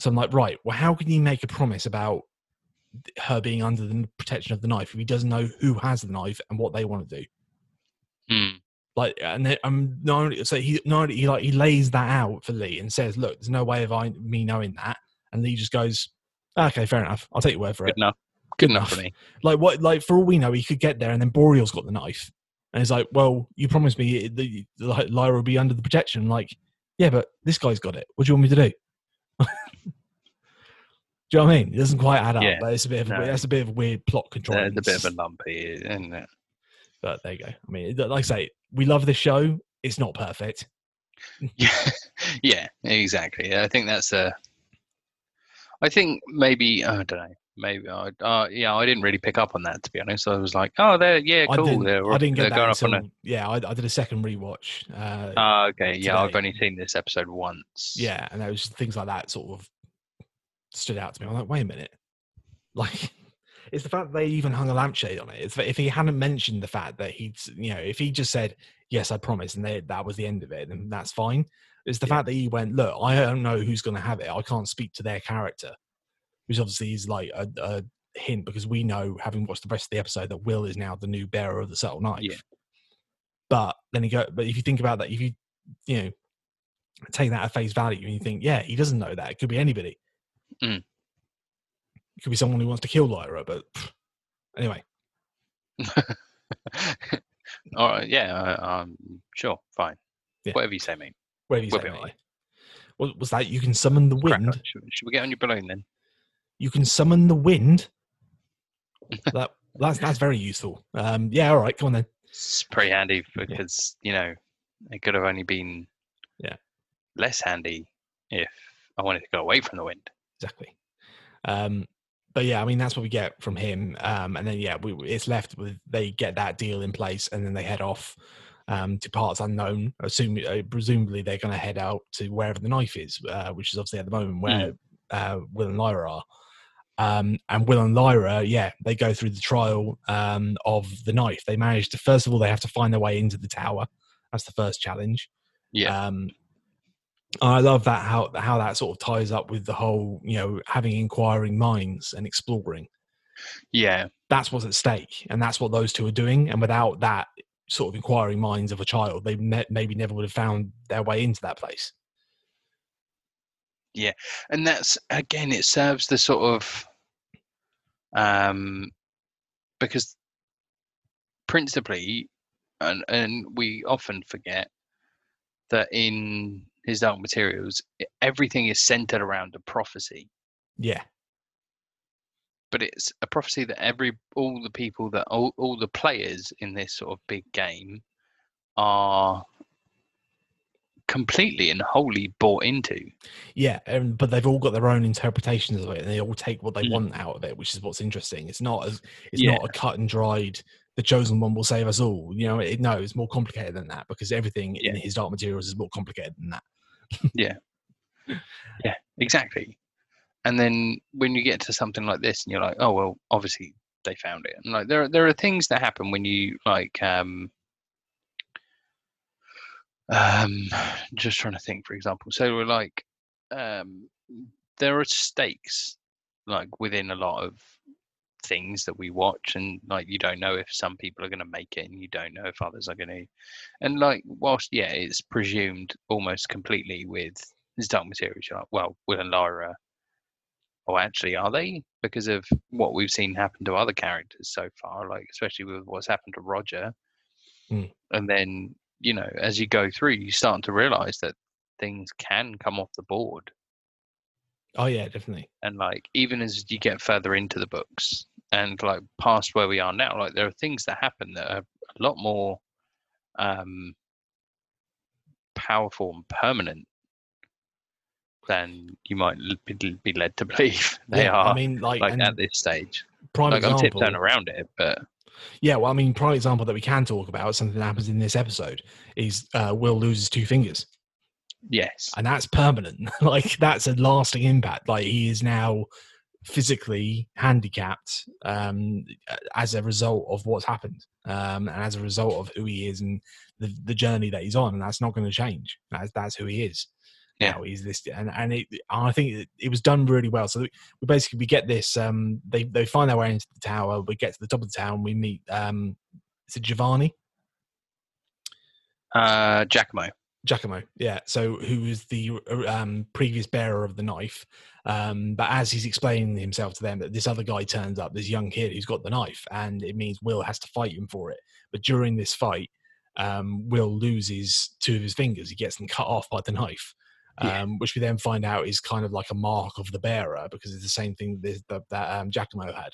So I'm like, right, well, how can you make a promise about her being under the protection of the knife if he doesn't know who has the knife and what they want to do? Hmm. like and then um not only so he not only, he like he lays that out for Lee and says, "Look, there's no way of I me knowing that," and Lee just goes, "Okay, fair enough. I'll take your word for it. Good it." enough. Good enough for me. Like what? Like for all we know, he could get there, and then Boreal's got the knife, and he's like, "Well, you promised me the, Lyra will be under the protection." Like, yeah, but this guy's got it. What do you want me to do you know what I mean? It doesn't quite add up, Yeah, but it's a bit of a, no. that's a bit of a weird plot control. There's a bit of a lumpy, isn't it? but there you go. I mean, like I say, we love this show. It's not perfect. Yeah, yeah, exactly. I think that's a. I think maybe I don't know. Maybe I, uh, yeah, I didn't really pick up on that to be honest. I was like, oh, they're yeah, I cool. didn't, they're I didn't get that until, yeah, I, I did a second rewatch. Uh, a. Ah, okay, yeah, I've only seen this episode once. yeah, and there was things like that sort of stood out to me. I'm like, wait a minute, like it's the fact that they even hung a lampshade on it. It's that if he hadn't mentioned the fact that he'd, you know, if he just said yes, I promise, and they, that was the end of it, then that's fine. It's the Yeah. fact that he went, look, I don't know who's going to have it. I can't speak to their character, which obviously is like a, a hint because we know, having watched the rest of the episode, that Will is now the new bearer of the subtle knife. Yeah. But then you go, but if you think about that, if you, you know, take that at face value and you think, yeah, he doesn't know that. It could be anybody. Mm. It could be someone who wants to kill Lyra, but pff, anyway, All right, yeah, I, um, sure, fine. Yeah. Whatever you say, mate. do you We'll say, mate? What was that? You can summon the wind. Should, should we get on your balloon then? You can summon the wind. that that's that's very useful. Um, yeah, all right, come on then. It's pretty handy because you know it could have only been Yeah. less handy if I wanted to go away from the wind. Exactly. Um, but yeah, I mean that's what we get from him, um, and then yeah, we, it's left with they get that deal in place, and then they head off um, to parts unknown. Assume, uh, presumably, they're going to head out to wherever the knife is, uh, which is obviously at the moment where uh, Will and Lyra are. Um, and Will and Lyra, yeah, they go through the trial um, of the knife. They manage to first of all they have to find their way into the tower. That's the first challenge. Yeah, Um, I love that how how that sort of ties up with the whole you know having inquiring minds and exploring. yeah, That's what's at stake, and that's what those two are doing. And without that sort of inquiring minds of a child, they me- maybe never would have found their way into that place. Yeah, and that's again, it serves the sort of um because principally, and and we often forget that in his dark materials, everything is centered around a prophecy. Yeah, but it's a prophecy that every all the people that all, all the players in this sort of big game are completely and wholly bought into. yeah, um, but they've all got their own interpretations of it, and they all take what they Mm. want out of it, which is what's interesting. It's not as it's Yeah. not a cut and dried. The chosen one will save us all. You know, it, no, it's more complicated than that because everything in his dark materials is more complicated than that. Yeah, Yeah, exactly. And then when you get to something like this, and you're like, oh well, obviously they found it. And like there, are- there are things that happen when you like, um, um just trying to think for example so we're like um there are stakes like within a lot of things that we watch and like you don't know if some people are going to make it and you don't know if others are going to and like whilst yeah it's presumed almost completely with this dark material you're like well will and lyra oh actually are they because of what we've seen happen to other characters so far like especially with what's happened to roger Hmm. and then you know as you go through you start to realize that things can come off the board Oh yeah, definitely. and like even as you get further into the books and like past where we are now like there are things that happen that are a lot more um powerful and permanent than you might be- led to believe they yeah, are I mean, like, like at this stage prime like i'm example. tiptoeing around it but Yeah, well, I mean, prime example that we can talk about something that happens in this episode is uh, Will loses two fingers, yes and that's permanent. like that's a lasting impact. Like he is now physically handicapped um, as a result of what's happened, um, and as a result of who he is and the the journey that he's on, and that's not going to change. That's that's who he is. Yeah. Now he's this, and and it, I think it, it was done really well. So we basically we get this. Um, they they find their way into the tower. We get to the top of the town. We meet. Um, is it Giovanni? uh giacomo Giacomo, yeah. So who is the uh, um, previous bearer of the knife? Um, but as he's explaining himself to them, that this other guy turns up, this young kid who's got the knife, and it means Will has to fight him for it. But during this fight, um, Will loses two of his fingers. He gets them cut off by the knife, um, Yeah. which we then find out is kind of like a mark of the bearer because it's the same thing that, that, that um, Giacomo had.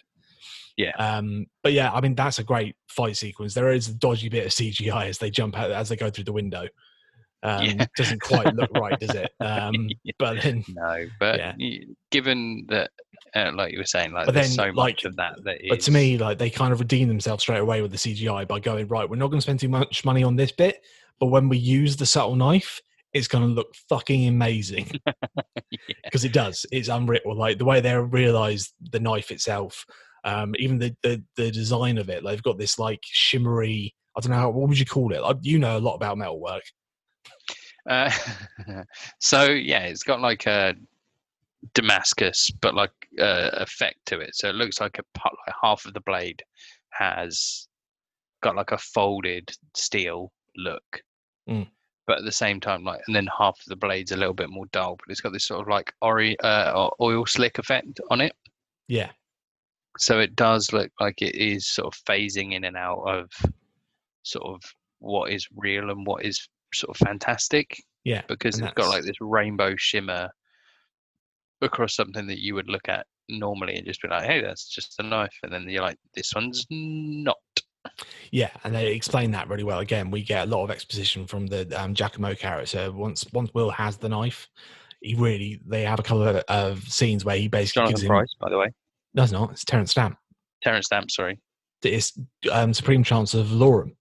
Yeah. Um, but yeah, I mean that's a great fight sequence. There is a dodgy bit of CGI as they jump out as they go through the window. Um, Yeah. Doesn't quite look right, does it? Um, Yeah. But then, no but Yeah. given that uh, like you were saying like But there's then, so much of that that but to me, like they kind of redeem themselves straight away with the CGI by going right. We're not going to spend too much money on this bit, but when we use the subtle knife, it's going to look fucking amazing Yeah. because it does. It's unreal. Like the way they realize the knife itself, um, even the, the the design of it. They've got this like shimmery. I don't know how, what would you call it. Like, you know a lot about metalwork. Uh, so yeah, it's got like a Damascus, but like uh, effect to it. So it looks like a part, like half of the blade has got like a folded steel look, Mm. but at the same time, like, and then half of the blade's a little bit more dull, but it's got this sort of like ori uh, oil slick effect on it. Yeah, So it does look like it is sort of phasing in and out of sort of what is real and what is sort of fantastic yeah, because it's got like this rainbow shimmer across something that you would look at normally and just be like, hey, that's just a knife. And then you're like, this one's not. Yeah, and they explain that really well. Again, we get a lot of exposition from the um, Giacomo character. Once once Will has the knife, he really they have a couple of, of scenes where he basically gives Jonathan him. Pryce, by the way. No, it's not. It's Terence Stamp. Terence Stamp, sorry. It's um, Supreme Chancellor Valorum.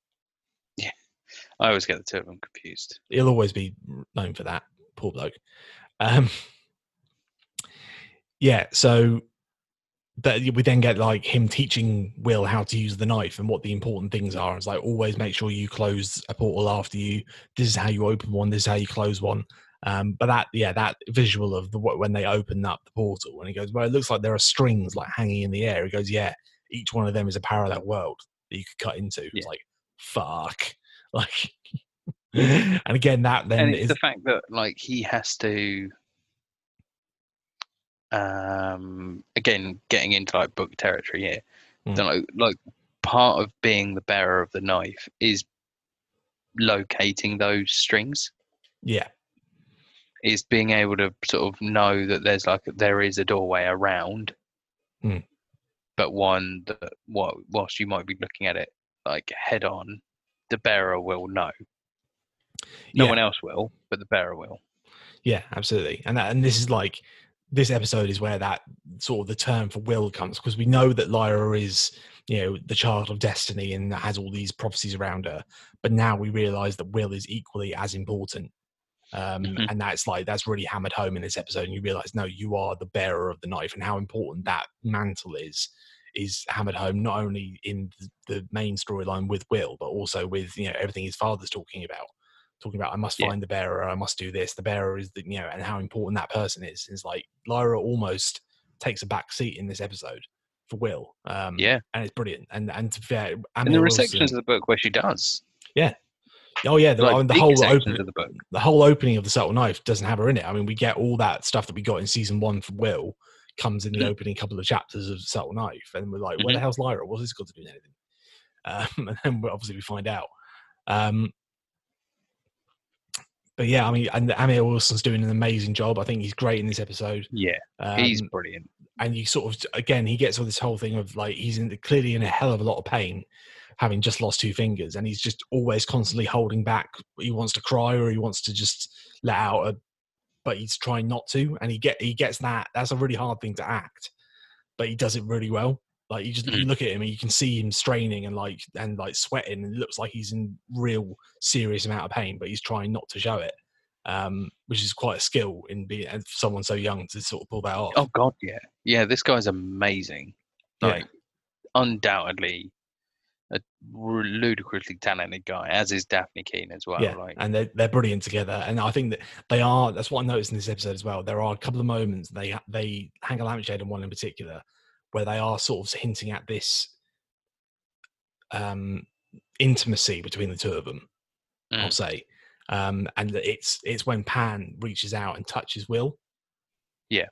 I always get the two of them confused. He'll always be known for that. Poor bloke. Um, yeah, so that we then get like him teaching Will how to use the knife and what the important things are. It's like always make sure you close a portal after you. This is how you open one. This is how you close one. Um, but that, yeah, that visual of the when they open up the portal, and he goes, "Well, it looks like there are strings like hanging in the air." He goes, "Yeah, each one of them is a parallel world that you could cut into." It's like, fuck, like, and again, that then and it's is the fact that like he has to um again getting into like book territory here Mm. then, like like part of being the bearer of the knife is locating those strings yeah, is being able to sort of know that there's like there is a doorway around Mm. but one that what whilst you might be looking at it like head on the bearer will know no yeah. one else will but the bearer will Yeah, absolutely. And that, and this is like this episode is where that sort of the term for will comes because we know that Lyra is you know the child of destiny and has all these prophecies around her, but now we realize that will is equally as important. Um, Mhm. And that's like that's really hammered home in this episode, and you realize no, you are the bearer of the knife, and how important that mantle is is hammered home not only in the, main storyline with Will, but also with you know everything his father's talking about. talking about I must Yeah. find the bearer, I must do this. The bearer is the you know, and how important that person is. Is like Lyra almost takes a back seat in this episode for Will. Um, Yeah, and it's brilliant. And and to be fair, and there are sections of the book where she does. Yeah. Oh yeah, the, like, I mean, the whole sections open, of the book. the whole opening of the subtle knife doesn't have her in it. I mean, we get all that stuff that we got in season one from Will comes in the opening couple of chapters of subtle knife, and we're like, where the hell's Lyra? What's this got to do with anything? Um, and then obviously we find out. Um, but yeah, I mean, and Amir Wilson's doing an amazing job. I think he's great in this episode. Yeah, Um, he's brilliant. and you sort of again he gets all this whole thing of like he's in clearly in a hell of a lot of pain having just lost two fingers and he's just always constantly holding back he wants to cry or he wants to just let out a but he's trying not to and he get he gets that that's a really hard thing to act but he does it really well like you just you Mhm. look at him and you can see him straining and like and like sweating and it looks like he's in real serious amount of pain but he's trying not to show it um which is quite a skill in being someone so young to sort of pull that off Oh God, yeah, yeah. This guy's amazing. Yeah. Like, undoubtedly, a ludicrously talented guy, as is Dafne Keen as well. yeah, Like, and they're they're brilliant together. And I think that they are. That's what I noticed in this episode as well. There are a couple of moments they they hang a lampshade on one in particular where they are sort of hinting at this um intimacy between the two of them. I'll Mm. say, um, and it's it's when Pan reaches out and touches Will. Yeah.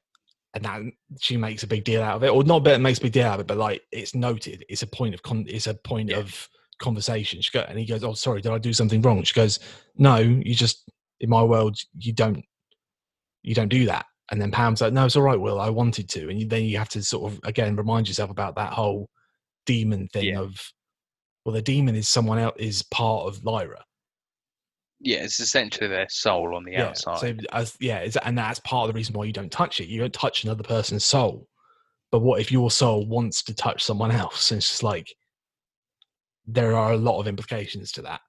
And that she makes a big deal out of it, or not, but makes a big deal out of it. But like, it's noted. It's a point of con. It's a point Yeah. of conversation. She go, and he goes, "Oh, sorry, did I do something wrong?" She goes, "No, you just in my world, you don't, you don't do that." And then Pan's like, "No, it's all right, Will. I wanted to." And you, then you have to sort of again remind yourself about that whole daemon thing Yeah. of, well, the daemon is someone else is part of Lyra. Yeah, it's essentially their soul on the yeah, outside. So as yeah, is and that's part of the reason why you don't touch it. You don't touch another person's soul. But what if your soul wants to touch someone else? And it's just like there are a lot of implications to that.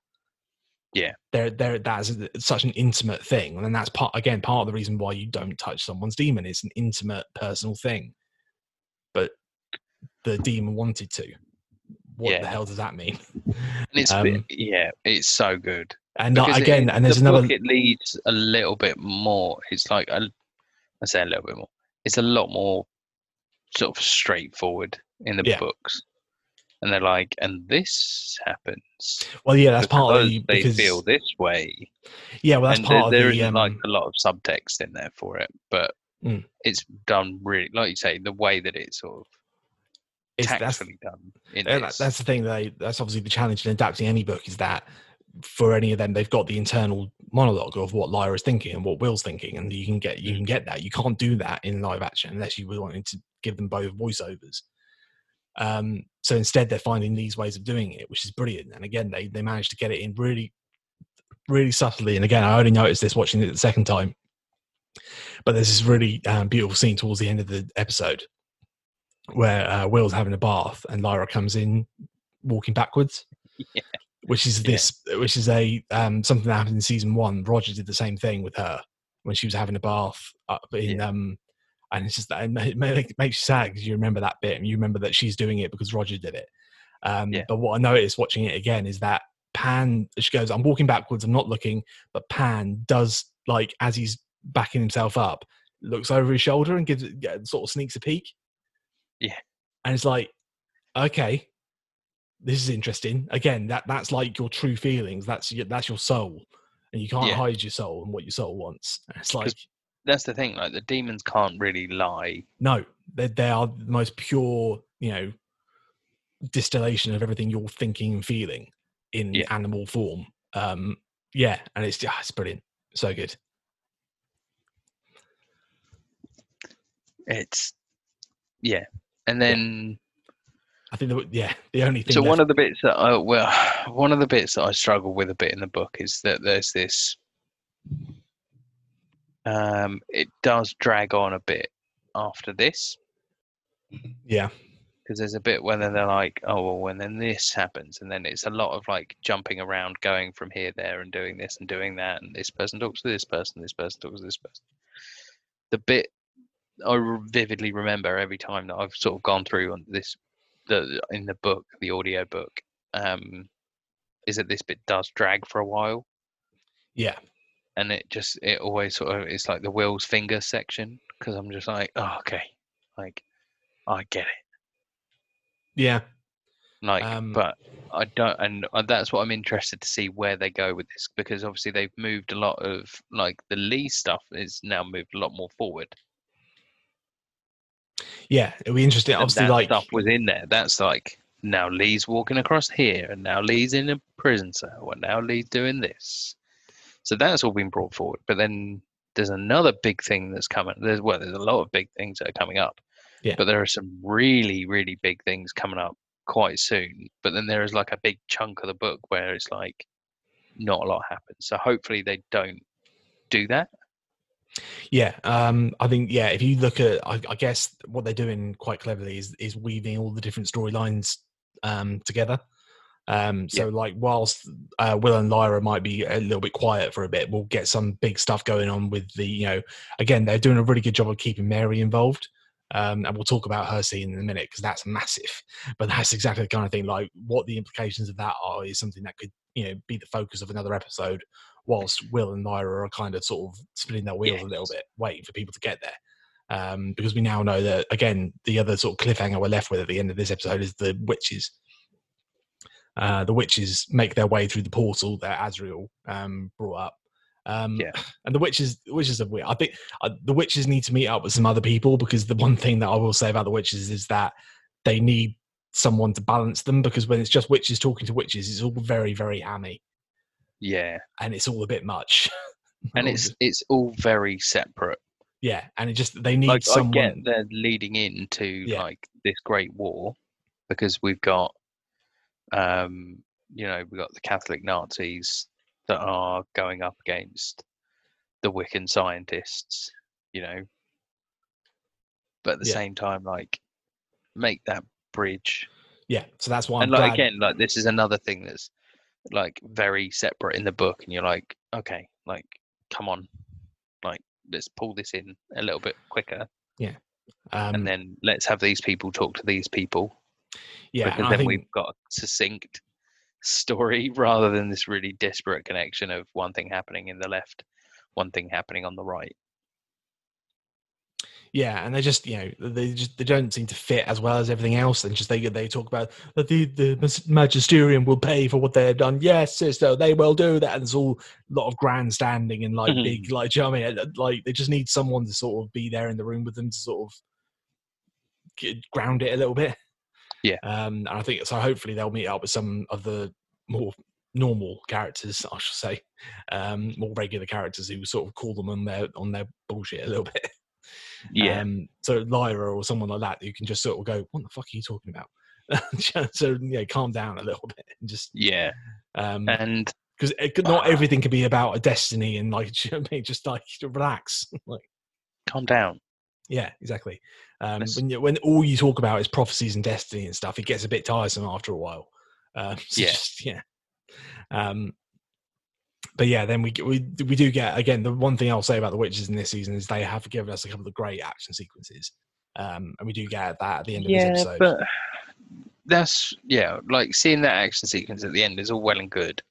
Yeah. There there that's such an intimate thing. And that's part again, part of the reason why you don't touch someone's daemon. It's an intimate personal thing. But the daemon wanted to. What Yeah. the hell does that mean? and it's um, yeah, it's so good. And Because again, it- and there's the another it leads a little bit more. It's like a, I say a little bit more. It's a lot more sort of straightforward in the Yeah. books, and they're like, and this happens. well, yeah, that's part of because the they because feel this way. yeah, well, that's and part there, of there the isn't like um, a lot of subtext in there for it, but Mm. it's done really, like you say, the way that it's sort of it's, that's done. That, that's the thing. They that's obviously the challenge in adapting any book is that for any of them, they've got the internal monologue of what Lyra's thinking and what Will's thinking, and you can get you can get that. You can't do that in live action unless you were wanting to give them both voiceovers. Um, so instead, they're finding these ways of doing it, which is brilliant. And again, they they managed to get it in really, really subtly. And again, I only noticed this watching it the second time. But there's this really um, beautiful scene towards the end of the episode where uh, Will's having a bath and Lyra comes in walking backwards. Yeah. Which is Yeah. this, which is a um, something that happened in season one. Roger did the same thing with her when she was having a bath up in, um, and it's just that it ma- it ma- it makes you sad because you remember that bit and you remember that she's doing it because Roger did it. Um, Yeah. But what I noticed watching it again is that Pan, she goes, "I'm walking backwards, I'm not looking," but Pan does like as he's backing himself up, looks over his shoulder and gives it sort of sneaks a peek. Yeah. and it's like, okay, this is interesting. Again, that that's like your true feelings. That's your, that's your soul, and you can't Yeah. hide your soul and what your soul wants. It's like That's the thing. Like the daemons can't really lie. no, they they are the most pure, you know, distillation of everything you're thinking and feeling in Yeah. animal form. Um, yeah, and it's just it's brilliant, so good. It's yeah, and then I think that yeah, the only thing. so one of the bits that I well, one of the bits that I struggle with a bit in the book is that there's this. Um, it does drag on a bit after this yeah, because there's a bit where then they're like, oh well, when then this happens, and then it's a lot of like jumping around, going from here there, and doing this and doing that, and this person talks to this person, this person talks to this person. The bit I vividly remember every time that I've sort of gone through on this, the in the book, the audio book, um, is that this bit does drag for a while. Yeah. and it just it always sort of it's like the Will's finger section because I'm just like, oh, okay, like I get it. Yeah. Like, Um, but I don't, and uh, that's what I'm interested to see where they go with this because obviously they've moved a lot of like the Lee stuff is now moved a lot more forward. Yeah. It'll be interesting. and Obviously, that like stuff was in there. That's like now Lee's walking across here, and now Lee's in a prison cell, and now Lee's doing this. So that's all been brought forward. But then there's another big thing that's coming. There's well, there's a lot of big things that are coming up. Yeah. But there are some really, really big things coming up quite soon. But then there is like a big chunk of the book where it's like not a lot happens. So hopefully they don't do that. Yeah, um, I think yeah. If you look at, I, I guess what they're doing quite cleverly is is weaving all the different storylines um, together. Um, so like, whilst uh, Will and Lyra might be a little bit quiet for a bit, we'll get some big stuff going on with the you know. Again, they're doing a really good job of keeping Mary involved. Um, and we'll talk about her scene in a minute because that's massive. But that's exactly the kind of thing. Like, what the implications of that are is something that could, you know, be the focus of another episode. Whilst Will and Lyra are kind of sort of spinning their wheels a little bit, waiting for people to get there. Um, because we now know that again, the other sort of cliffhanger we're left with at the end of this episode is the witches. Uh, the witches make their way through the portal that Asriel um, brought up. Um, Yeah. And the witches, the witches are weird. I think uh, the witches need to meet up with some other people because the one thing that I will say about the witches is that they need someone to balance them because when it's just witches talking to witches, it's all very, very hammy Yeah. and it's all a bit much. And it's it's all very separate. yeah, and it just they need like someone. I get they're leading into Yeah. like this great war because we've got um you know we've got the Catholic Nazis that are going up against the Wiccan scientists, you know. But at the Yeah. same time, like make that bridge. yeah, so that's why I'm and like glad. again, like this is another thing that's like very separate in the book, and you're like, okay, like come on, like let's pull this in a little bit quicker. Um, and then let's have these people talk to these people yeah, because and then think, we've got a succinct story rather than this really disparate connection of one thing happening in the left one thing happening on the right yeah, and they just you know they just they don't seem to fit as well as everything else. And just they they talk about that the the magisterium will pay for what they have done. Yes, sister, they will do that. And it's all a lot of grandstanding and like Mhm. big like do you know what I mean? Like they just need someone to sort of be there in the room with them to sort of get, ground it a little bit. Yeah. Um, and I think so. Hopefully they'll meet up with some of the more normal characters, I should say, um, more regular characters who sort of call them on their on their bullshit a little bit. Yeah Um, so Lyra or someone like that, you can just sort of go, "What the fuck are you talking about?" so yeah, calm down a little bit and just yeah um and because it could not everything can be about a destiny and like you know I mean? just like relax. like calm down yeah, exactly. Um, when you, when all you talk about is prophecies and destiny and stuff, it gets a bit tiresome after a while. Um, so Yeah. just, yeah. Um, but yeah, then we we we do get again the one thing I'll say about the witches in this season is they have given us a couple of great action sequences, um, and we do get that at the end of yeah this episode. but that's yeah like seeing that action sequence at the end is all well and good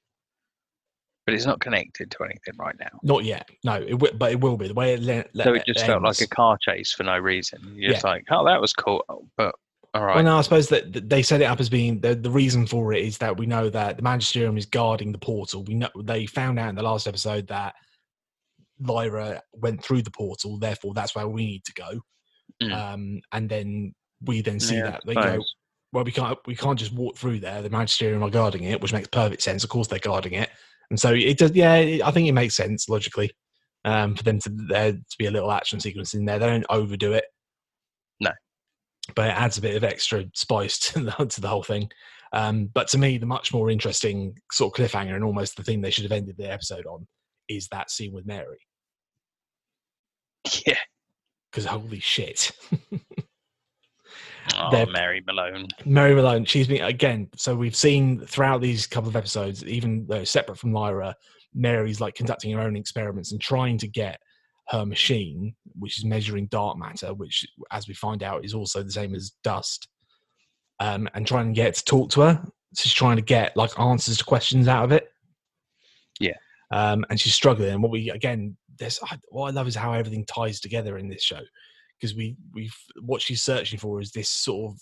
but it's not connected to anything right now Not yet, no. It wi- but it will be the way it. Le- le- so it just felt like a car chase for no reason you're just like oh that was cool but all right Well, no, I suppose that that they set it up as being the, the reason for it is that we know that the Magisterium is guarding the portal. We know they found out in the last episode that Lyra went through the portal, therefore that's where we need to go. Mm. Um, and then we then see Yeah, that they I go, well, we can't we can't just walk through there. The Magisterium are guarding it, which makes perfect sense. Of course, they're guarding it, and so it does. Yeah, it, I think it makes sense logically um, for them to there to be a little action sequence in there. They don't overdo it. But it adds a bit of extra spice to the, to the whole thing. Um, but to me, the much more interesting sort of cliffhanger and almost the thing they should have ended the episode on is that scene with Mary. yeah Because holy shit. oh They're- mary malone Mary Malone, she's been again. So we've seen throughout these couple of episodes, even though separate from Lyra, Mary's like conducting her own experiments and trying to get her machine, which is measuring dark matter, which, as we find out, is also the same as dust, um, and trying to get to talk to her. She's trying to get like answers to questions out of it. Yeah. um, and she's struggling. And what we again, there's what I love is how everything ties together in this show because we we've what she's searching for is this sort of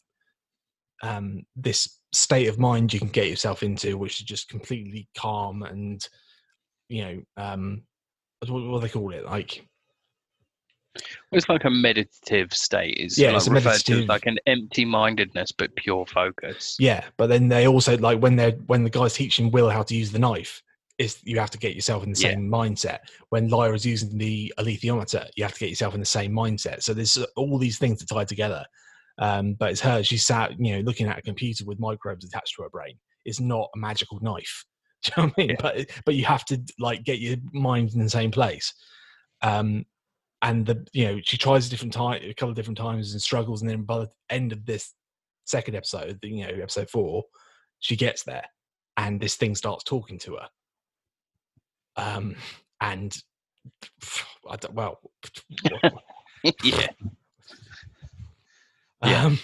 um, this state of mind you can get yourself into, which is just completely calm and you know um, what, what do they call it like it's like a meditative state. Is Yeah, like it's a referred meditative- like an empty-mindedness but pure focus. Yeah, but then they also like when they're when the guy's teaching Will how to use the knife, is you have to get yourself in the Yeah. same mindset. When Lyra's using the alethiometer, you have to get yourself in the same mindset. So there's uh, all these things that tie together. Um, but it's her. She sat, you know, looking at a computer with microbes attached to her brain. It's not a magical knife. Do you know what I mean? Yeah. But but you have to like get your mind in the same place. Um, and the you know she tries a different time, a couple of different times and struggles, and then by the end of this second episode, you know, episode four, she gets there, and this thing starts talking to her. Um, and I don't, well, yeah. Yeah. um,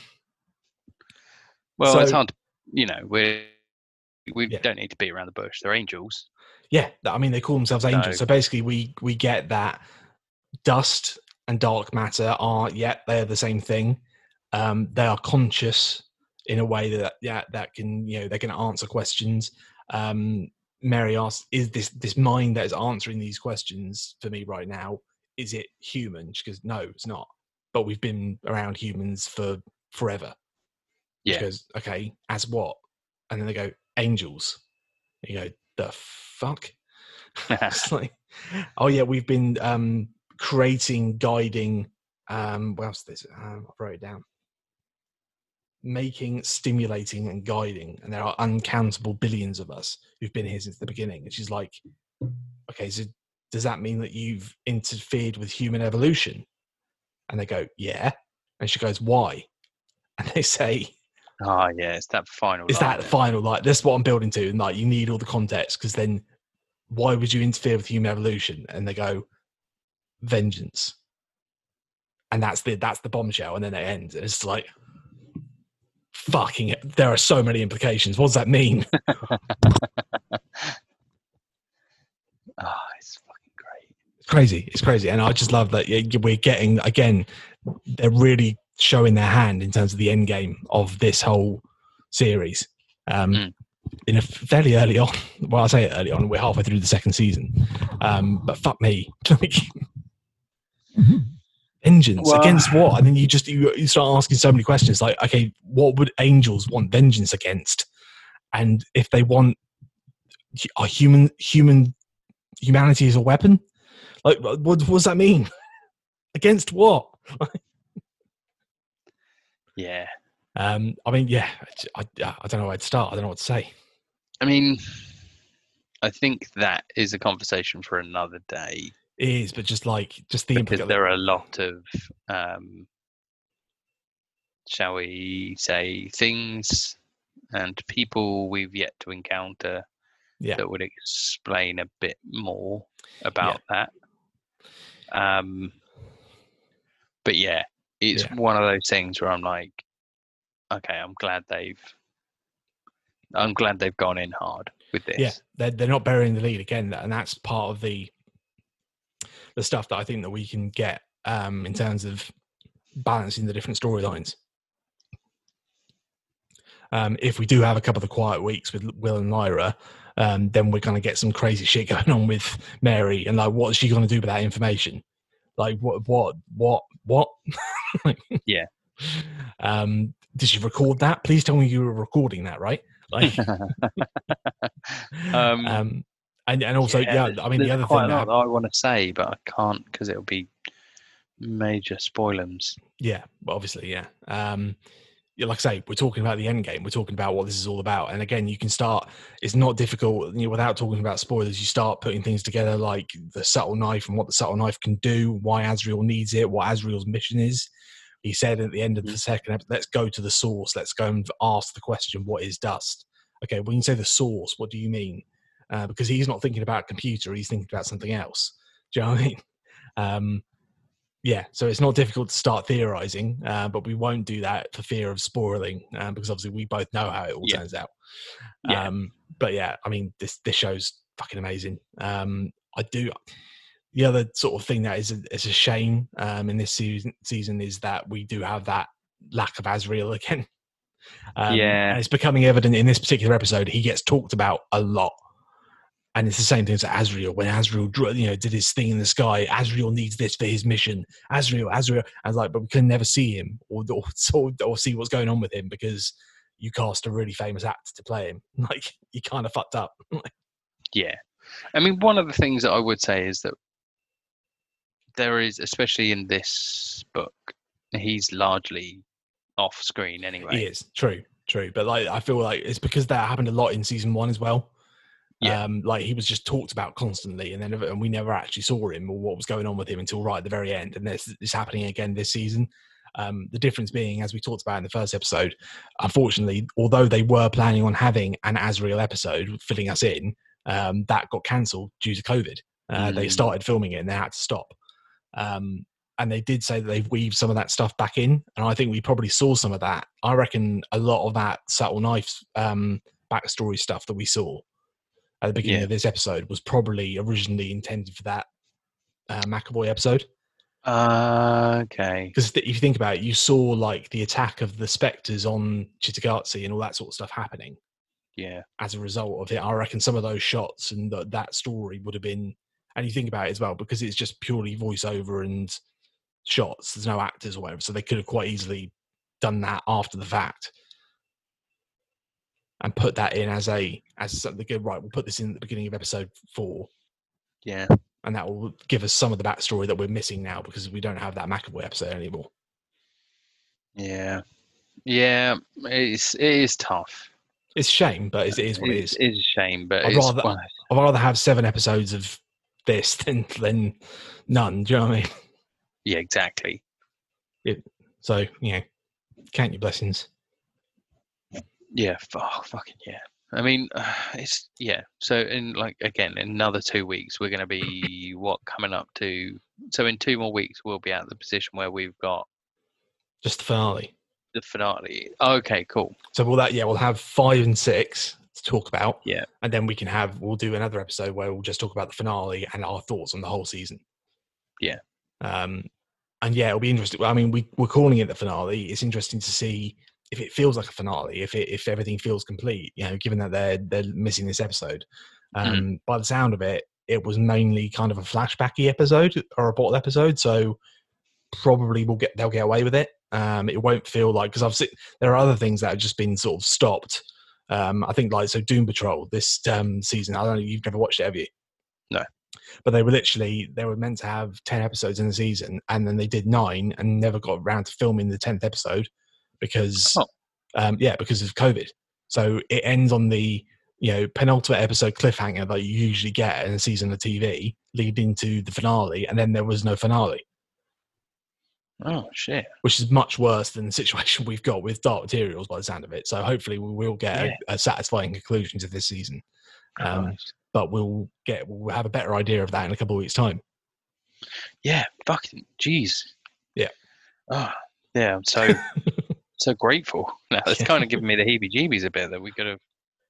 Well, it's hard. To, you know, we we Yeah. don't need to beat around the bush. They're angels. yeah, I mean they call themselves angels. No. So basically, we we get that dust and dark matter are yeah they are the same thing. Um, they are conscious in a way that yeah that can you know they can answer questions. Um, Mary asks, "Is this this mind that is answering these questions for me right now? Is it human?" She goes, "No, it's not. But we've been around humans for forever." She Yeah. goes, "Okay, as what?" And then they go, "Angels." You go, "The fuck." it's like, oh yeah, we've been um, creating, guiding. Um, what else? Is this? Um, I wrote it down. Making, stimulating, and guiding, and there are uncountable billions of us who've been here since the beginning. And she's like, okay, so does that mean that you've interfered with human evolution? And they go, yeah. And she goes, why? And they say, oh yeah, it's that final. is line that the final like that's what i'm building to and like you need all the context because then why would you interfere with human evolution and they go vengeance and that's the that's the bombshell and then it ends and it's like fucking it. there are so many implications what does that mean Oh, it's fucking great. it's crazy it's crazy and i just love that we're getting again they're really showing their hand in terms of the end game of this whole series um Mm. in a fairly early on well i say early on we're halfway through the second season um but fuck me like vengeance Well- against what? And then you just you, you start asking so many questions like okay what would angels want vengeance against? And if they want a human human humanity as a weapon? Like what, what does that mean? Against what? Yeah. um i mean yeah I, I, I don't know where to start. I don't know what to say. I mean, I think that is a conversation for another day it is but just like just the because there are a lot of, um, shall we say, things and people we've yet to encounter Yeah. that would explain a bit more about that. Um, but yeah, it's Yeah. one of those things where I'm like, okay, I'm glad they've, I'm glad they've gone in hard with this. yeah they're, they're not burying the lead again and that's part of the the stuff that i think that we can get um in terms of balancing the different storylines. Um if we do have a couple of quiet weeks with will and lyra um then we're going to get some crazy shit going on with mary and like what's she going to do with that information? Like what what what what? Like, Yeah. um did she record that? Please tell me you were recording that right? Like Um, um, and and also yeah, there's- I mean the other thing that I want to say, but I can't because it'll be major spoilers. yeah, obviously yeah. Um, yeah, like I say, we're talking about the end game. We're talking about what this is all about. And again, you can start. It's not difficult you know, without talking about spoilers. You start putting things together, like the subtle knife and what the subtle knife can do, why Asriel needs it, what Asriel's mission is. He said at the end of the second episode, "Let's go to the source. Let's go and ask the question: What is dust?" Okay, when you say the source, what do you mean? Uh, because he's not thinking about computer; he's thinking about something else. Do you know what I mean? Um, yeah, so it's not difficult to start theorizing, uh, but we won't do that for fear of spoiling, um, because obviously we both know how it all Yeah. turns out. Yeah. Um, but yeah, I mean, this this show's fucking amazing. Um, I do. The other sort of thing that is a, is a shame um, in this season, season is that we do have that lack of Asriel again. Um, Yeah. and it's becoming evident in this particular episode. He gets talked about a lot, and it's the same thing as Asriel. When Asriel, dr- you know, did his thing in the sky, Asriel needs this for his mission. Asriel. I was like, but we can never see him or or, or, or see what's going on with him because you cast a really famous actor to play him. Like you kind of fucked up. Yeah. I mean, one of the things that I would say is that there is, especially in this book, he's largely off screen anyway. He is true, true. But like, I feel like it's because that happened a lot in season one as well. Yeah. Um, like he was just talked about constantly, and then and we never actually saw him or what was going on with him until right at the very end. And this is happening again this season. Um, the difference being, as we talked about in the first episode, unfortunately, although they were planning on having an Asriel episode filling us in, um, that got cancelled due to COVID. Uh, They Mm. started filming it and they had to stop. Um, and they did say that they've weaved some of that stuff back in, and I think we probably saw some of that. I reckon a lot of that subtle knife um, backstory stuff that we saw at the beginning Yeah. of this episode was probably originally intended for that uh, McAvoy episode. Uh, okay. Because if you think about it, you saw like the attack of the specters on Cittàgazze and all that sort of stuff happening Yeah. as a result of it. I reckon some of those shots and th- that story would have been, and you think about it as well, because it's just purely voiceover and shots. There's no actors or whatever, so they could have quite easily done that after the fact and put that in as a as something good. Right, we'll put this in at the beginning of episode four, Yeah. and that will give us some of the backstory that we're missing now because we don't have that McAvoy episode anymore. Yeah. Yeah. It's it is tough. It's shame, but it is what it is. It is a shame, but I'd it's rather- I'd rather have seven episodes of this than than none. Do you know what I mean? yeah, exactly. So you know, count your blessings. Yeah. Oh, fucking yeah. I mean, it's yeah. So in like again, another two weeks, we're going to be what coming up to. So in two more weeks, we'll be at the position where we've got Just the finale. the finale. Okay, cool. So we'll that yeah, we'll have five and six to talk about. Yeah. And then we can have we'll do another episode where we'll just talk about the finale and our thoughts on the whole season. Yeah. Um and yeah, it'll be interesting. I mean, we we're calling it the finale. It's interesting to see if it feels like a finale, if it if everything feels complete, you know, given that they're they're missing this episode. Um Mhm. by the sound of it, it was mainly kind of a flashbacky episode or a bottle episode, so probably we'll get they'll get away with it. Um it won't feel like because I've seen there are other things that have just been sort of stopped. Um, I think like so Doom Patrol this um, season. I don't know you've never watched it, have you? No. But they were literally they were meant to have ten episodes in the season, and then they did nine and never got around to filming the tenth episode because Oh. um, yeah because of COVID. So it ends on the you know penultimate episode cliffhanger that you usually get in a season of TV, leading to the finale, and then there was no finale Oh shit. which is much worse than the situation we've got with Dark Materials by the sound of it. So hopefully we will get Yeah. a, a satisfying conclusion to this season. Um, Christ. but we'll get we'll have a better idea of that in a couple of weeks' time. Yeah, fucking jeez. Yeah. Oh, yeah, I'm so so grateful. Now it's kind of giving me the heebie-jeebies a bit that we could have.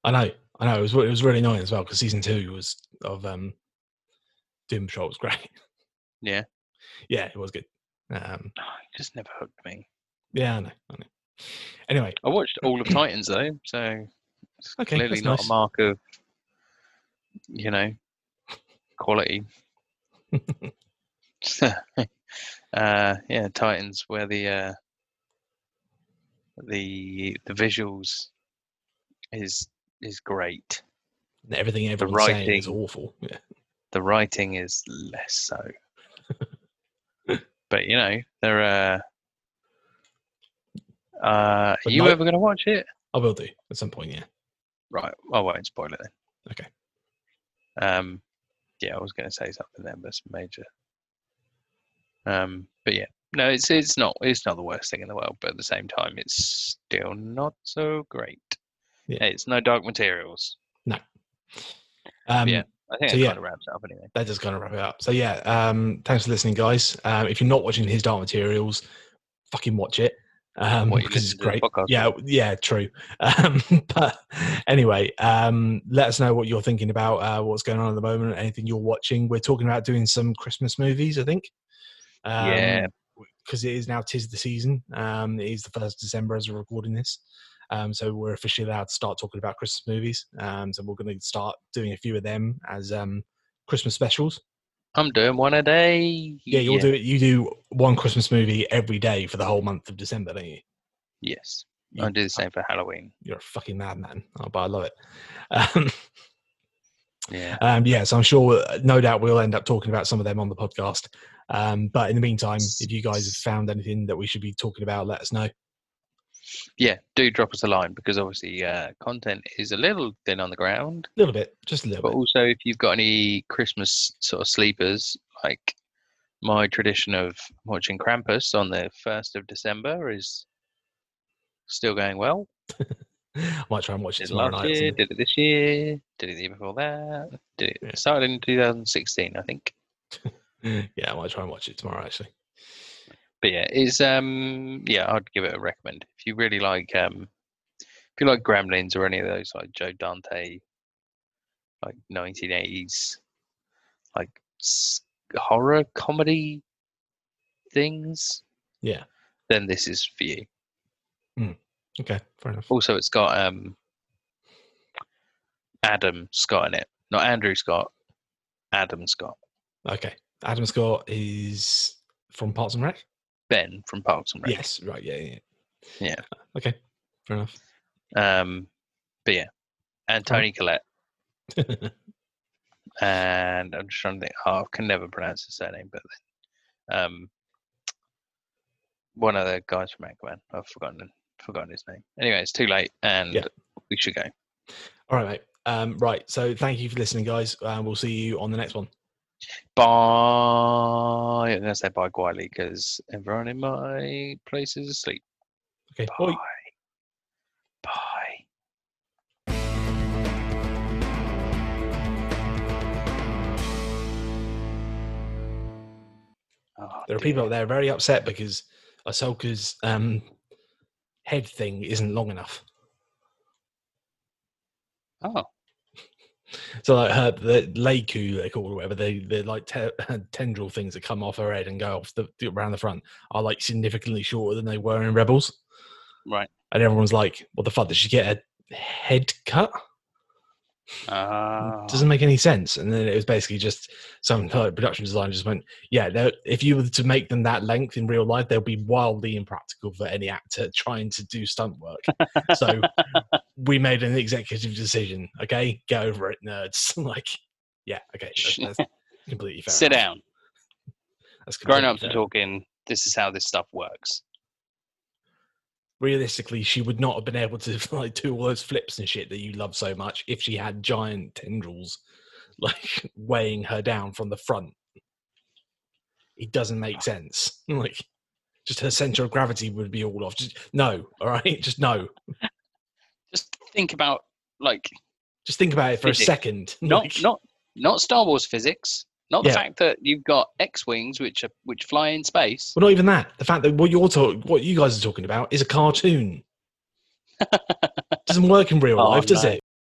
I know, I know. It was it was really annoying as well because season two was of um, Doom Patrol was great. Yeah. yeah, it was good. Um, Oh, it just never hooked me. yeah, I know, I know. Anyway, I watched all of Titans though, so it's Okay, clearly not nice. a mark of, you know, quality. uh, yeah, Titans, where the uh, the the visuals is is great. everything everyone's saying is awful. Yeah, The writing is less so. but you know, there are. Uh, uh, are But you no- ever going to watch it? I will do at some point. Yeah, Right, I won't spoil it then. Okay. Um, yeah, I was going to say something then, but it's major. Um, but yeah, no, it's it's not it's not the worst thing in the world, but at the same time, it's still not so great. Yeah. It's no dark materials. um, yeah. I think So, it yeah. kind of wraps it up anyway. that does kind of wrap it up. So yeah, um, thanks for listening, guys. Um, if you're not watching his Dark Materials, fucking watch it. um, What, because it's listen to the great. Yeah, yeah, true. Um, but anyway, um, let us know what you're thinking about, uh, what's going on at the moment, anything you're watching. We're talking about doing some Christmas movies, I think. Um, Yeah. Because it is now tis the season. Um, it is the first of December as we're recording this. Um, so we're officially allowed to start talking about Christmas movies. Um, so we're going to start doing a few of them as um, Christmas specials. I'm doing one a day. Yeah, you'll do it. You do one Christmas movie every day for the whole month of December, don't you? Yes, You- I do the same for Halloween. You're a fucking madman. Oh, but I love it. Um, Yeah, um, yeah, so I'm sure, uh, no doubt, we'll end up talking about some of them on the podcast. Um, but in the meantime, if you guys have found anything that we should be talking about, let us know. yeah. Do drop us a line because obviously uh, content is a little thin on the ground. A little bit, just a little But bit. also, if you've got any Christmas sort of sleepers, like my tradition of watching Krampus on the first of December is still going well. I might try and watch it Did it tomorrow last night. year, did it this year, did it the year before that, did it Yeah. started in 2016, I think. Yeah, I might try and watch it tomorrow, actually. But yeah, it's um yeah, I'd give it a recommend if you really like um if you like Gremlins or any of those like Joe Dante, like 1980s, like horror comedy things, Yeah. then this is for you. Okay, fair enough. Also, it's got um Adam Scott in it, not Andrew Scott, Adam Scott, Okay. Adam Scott is from Parks and Rec? Ben from Parks and Rec. Yes, right. Yeah, yeah. Yeah. Okay, fair enough. Um, but yeah, and Toni Collette. and I'm just trying to think. Oh, I can never pronounce his surname, but then, um, one of the guys from Anchorman. I've forgotten forgotten his name. Anyway, it's too late, and Yeah. we should go. All right, mate. Um, right. So thank you for listening, guys. Uh, we'll see you on the next one. Bye. I'm gonna say bye quietly because everyone in my place is asleep. Okay. Bye. Bye. Bye. Oh, There are people out there very upset because Ahsoka's um, head thing isn't long enough. Oh, So like her the lekku they call it, whatever they they're like te- tendril things that come off her head and go off the around the front are like significantly shorter than they were in Rebels. right. And everyone's like, "What the fuck? Did she get a head cut? Ah, Doesn't make any sense." And then it was basically just some like, production designer just went, "Yeah, if you were to make them that length in real life, they'll be wildly impractical for any actor trying to do stunt work." so we made an executive decision. Okay, get over it, nerds. like, yeah, okay, that's, that's completely fair. sit enough. down. That's Grown ups are talking. This is how this stuff works. Realistically, she would not have been able to like do all those flips and shit that you love so much if she had giant tendrils like weighing her down from the front. It doesn't make ah. sense. Like, just her center of gravity would be all off. Just no, all right, just no. Just think about like Just think about it for Physics. a second. not not not Star Wars physics. Not Yeah. the fact that you've got X wings which are which fly in space. Well, not even that. The fact that what you're talking, what you guys are talking about, is a cartoon. Doesn't work in real Oh, life, does it?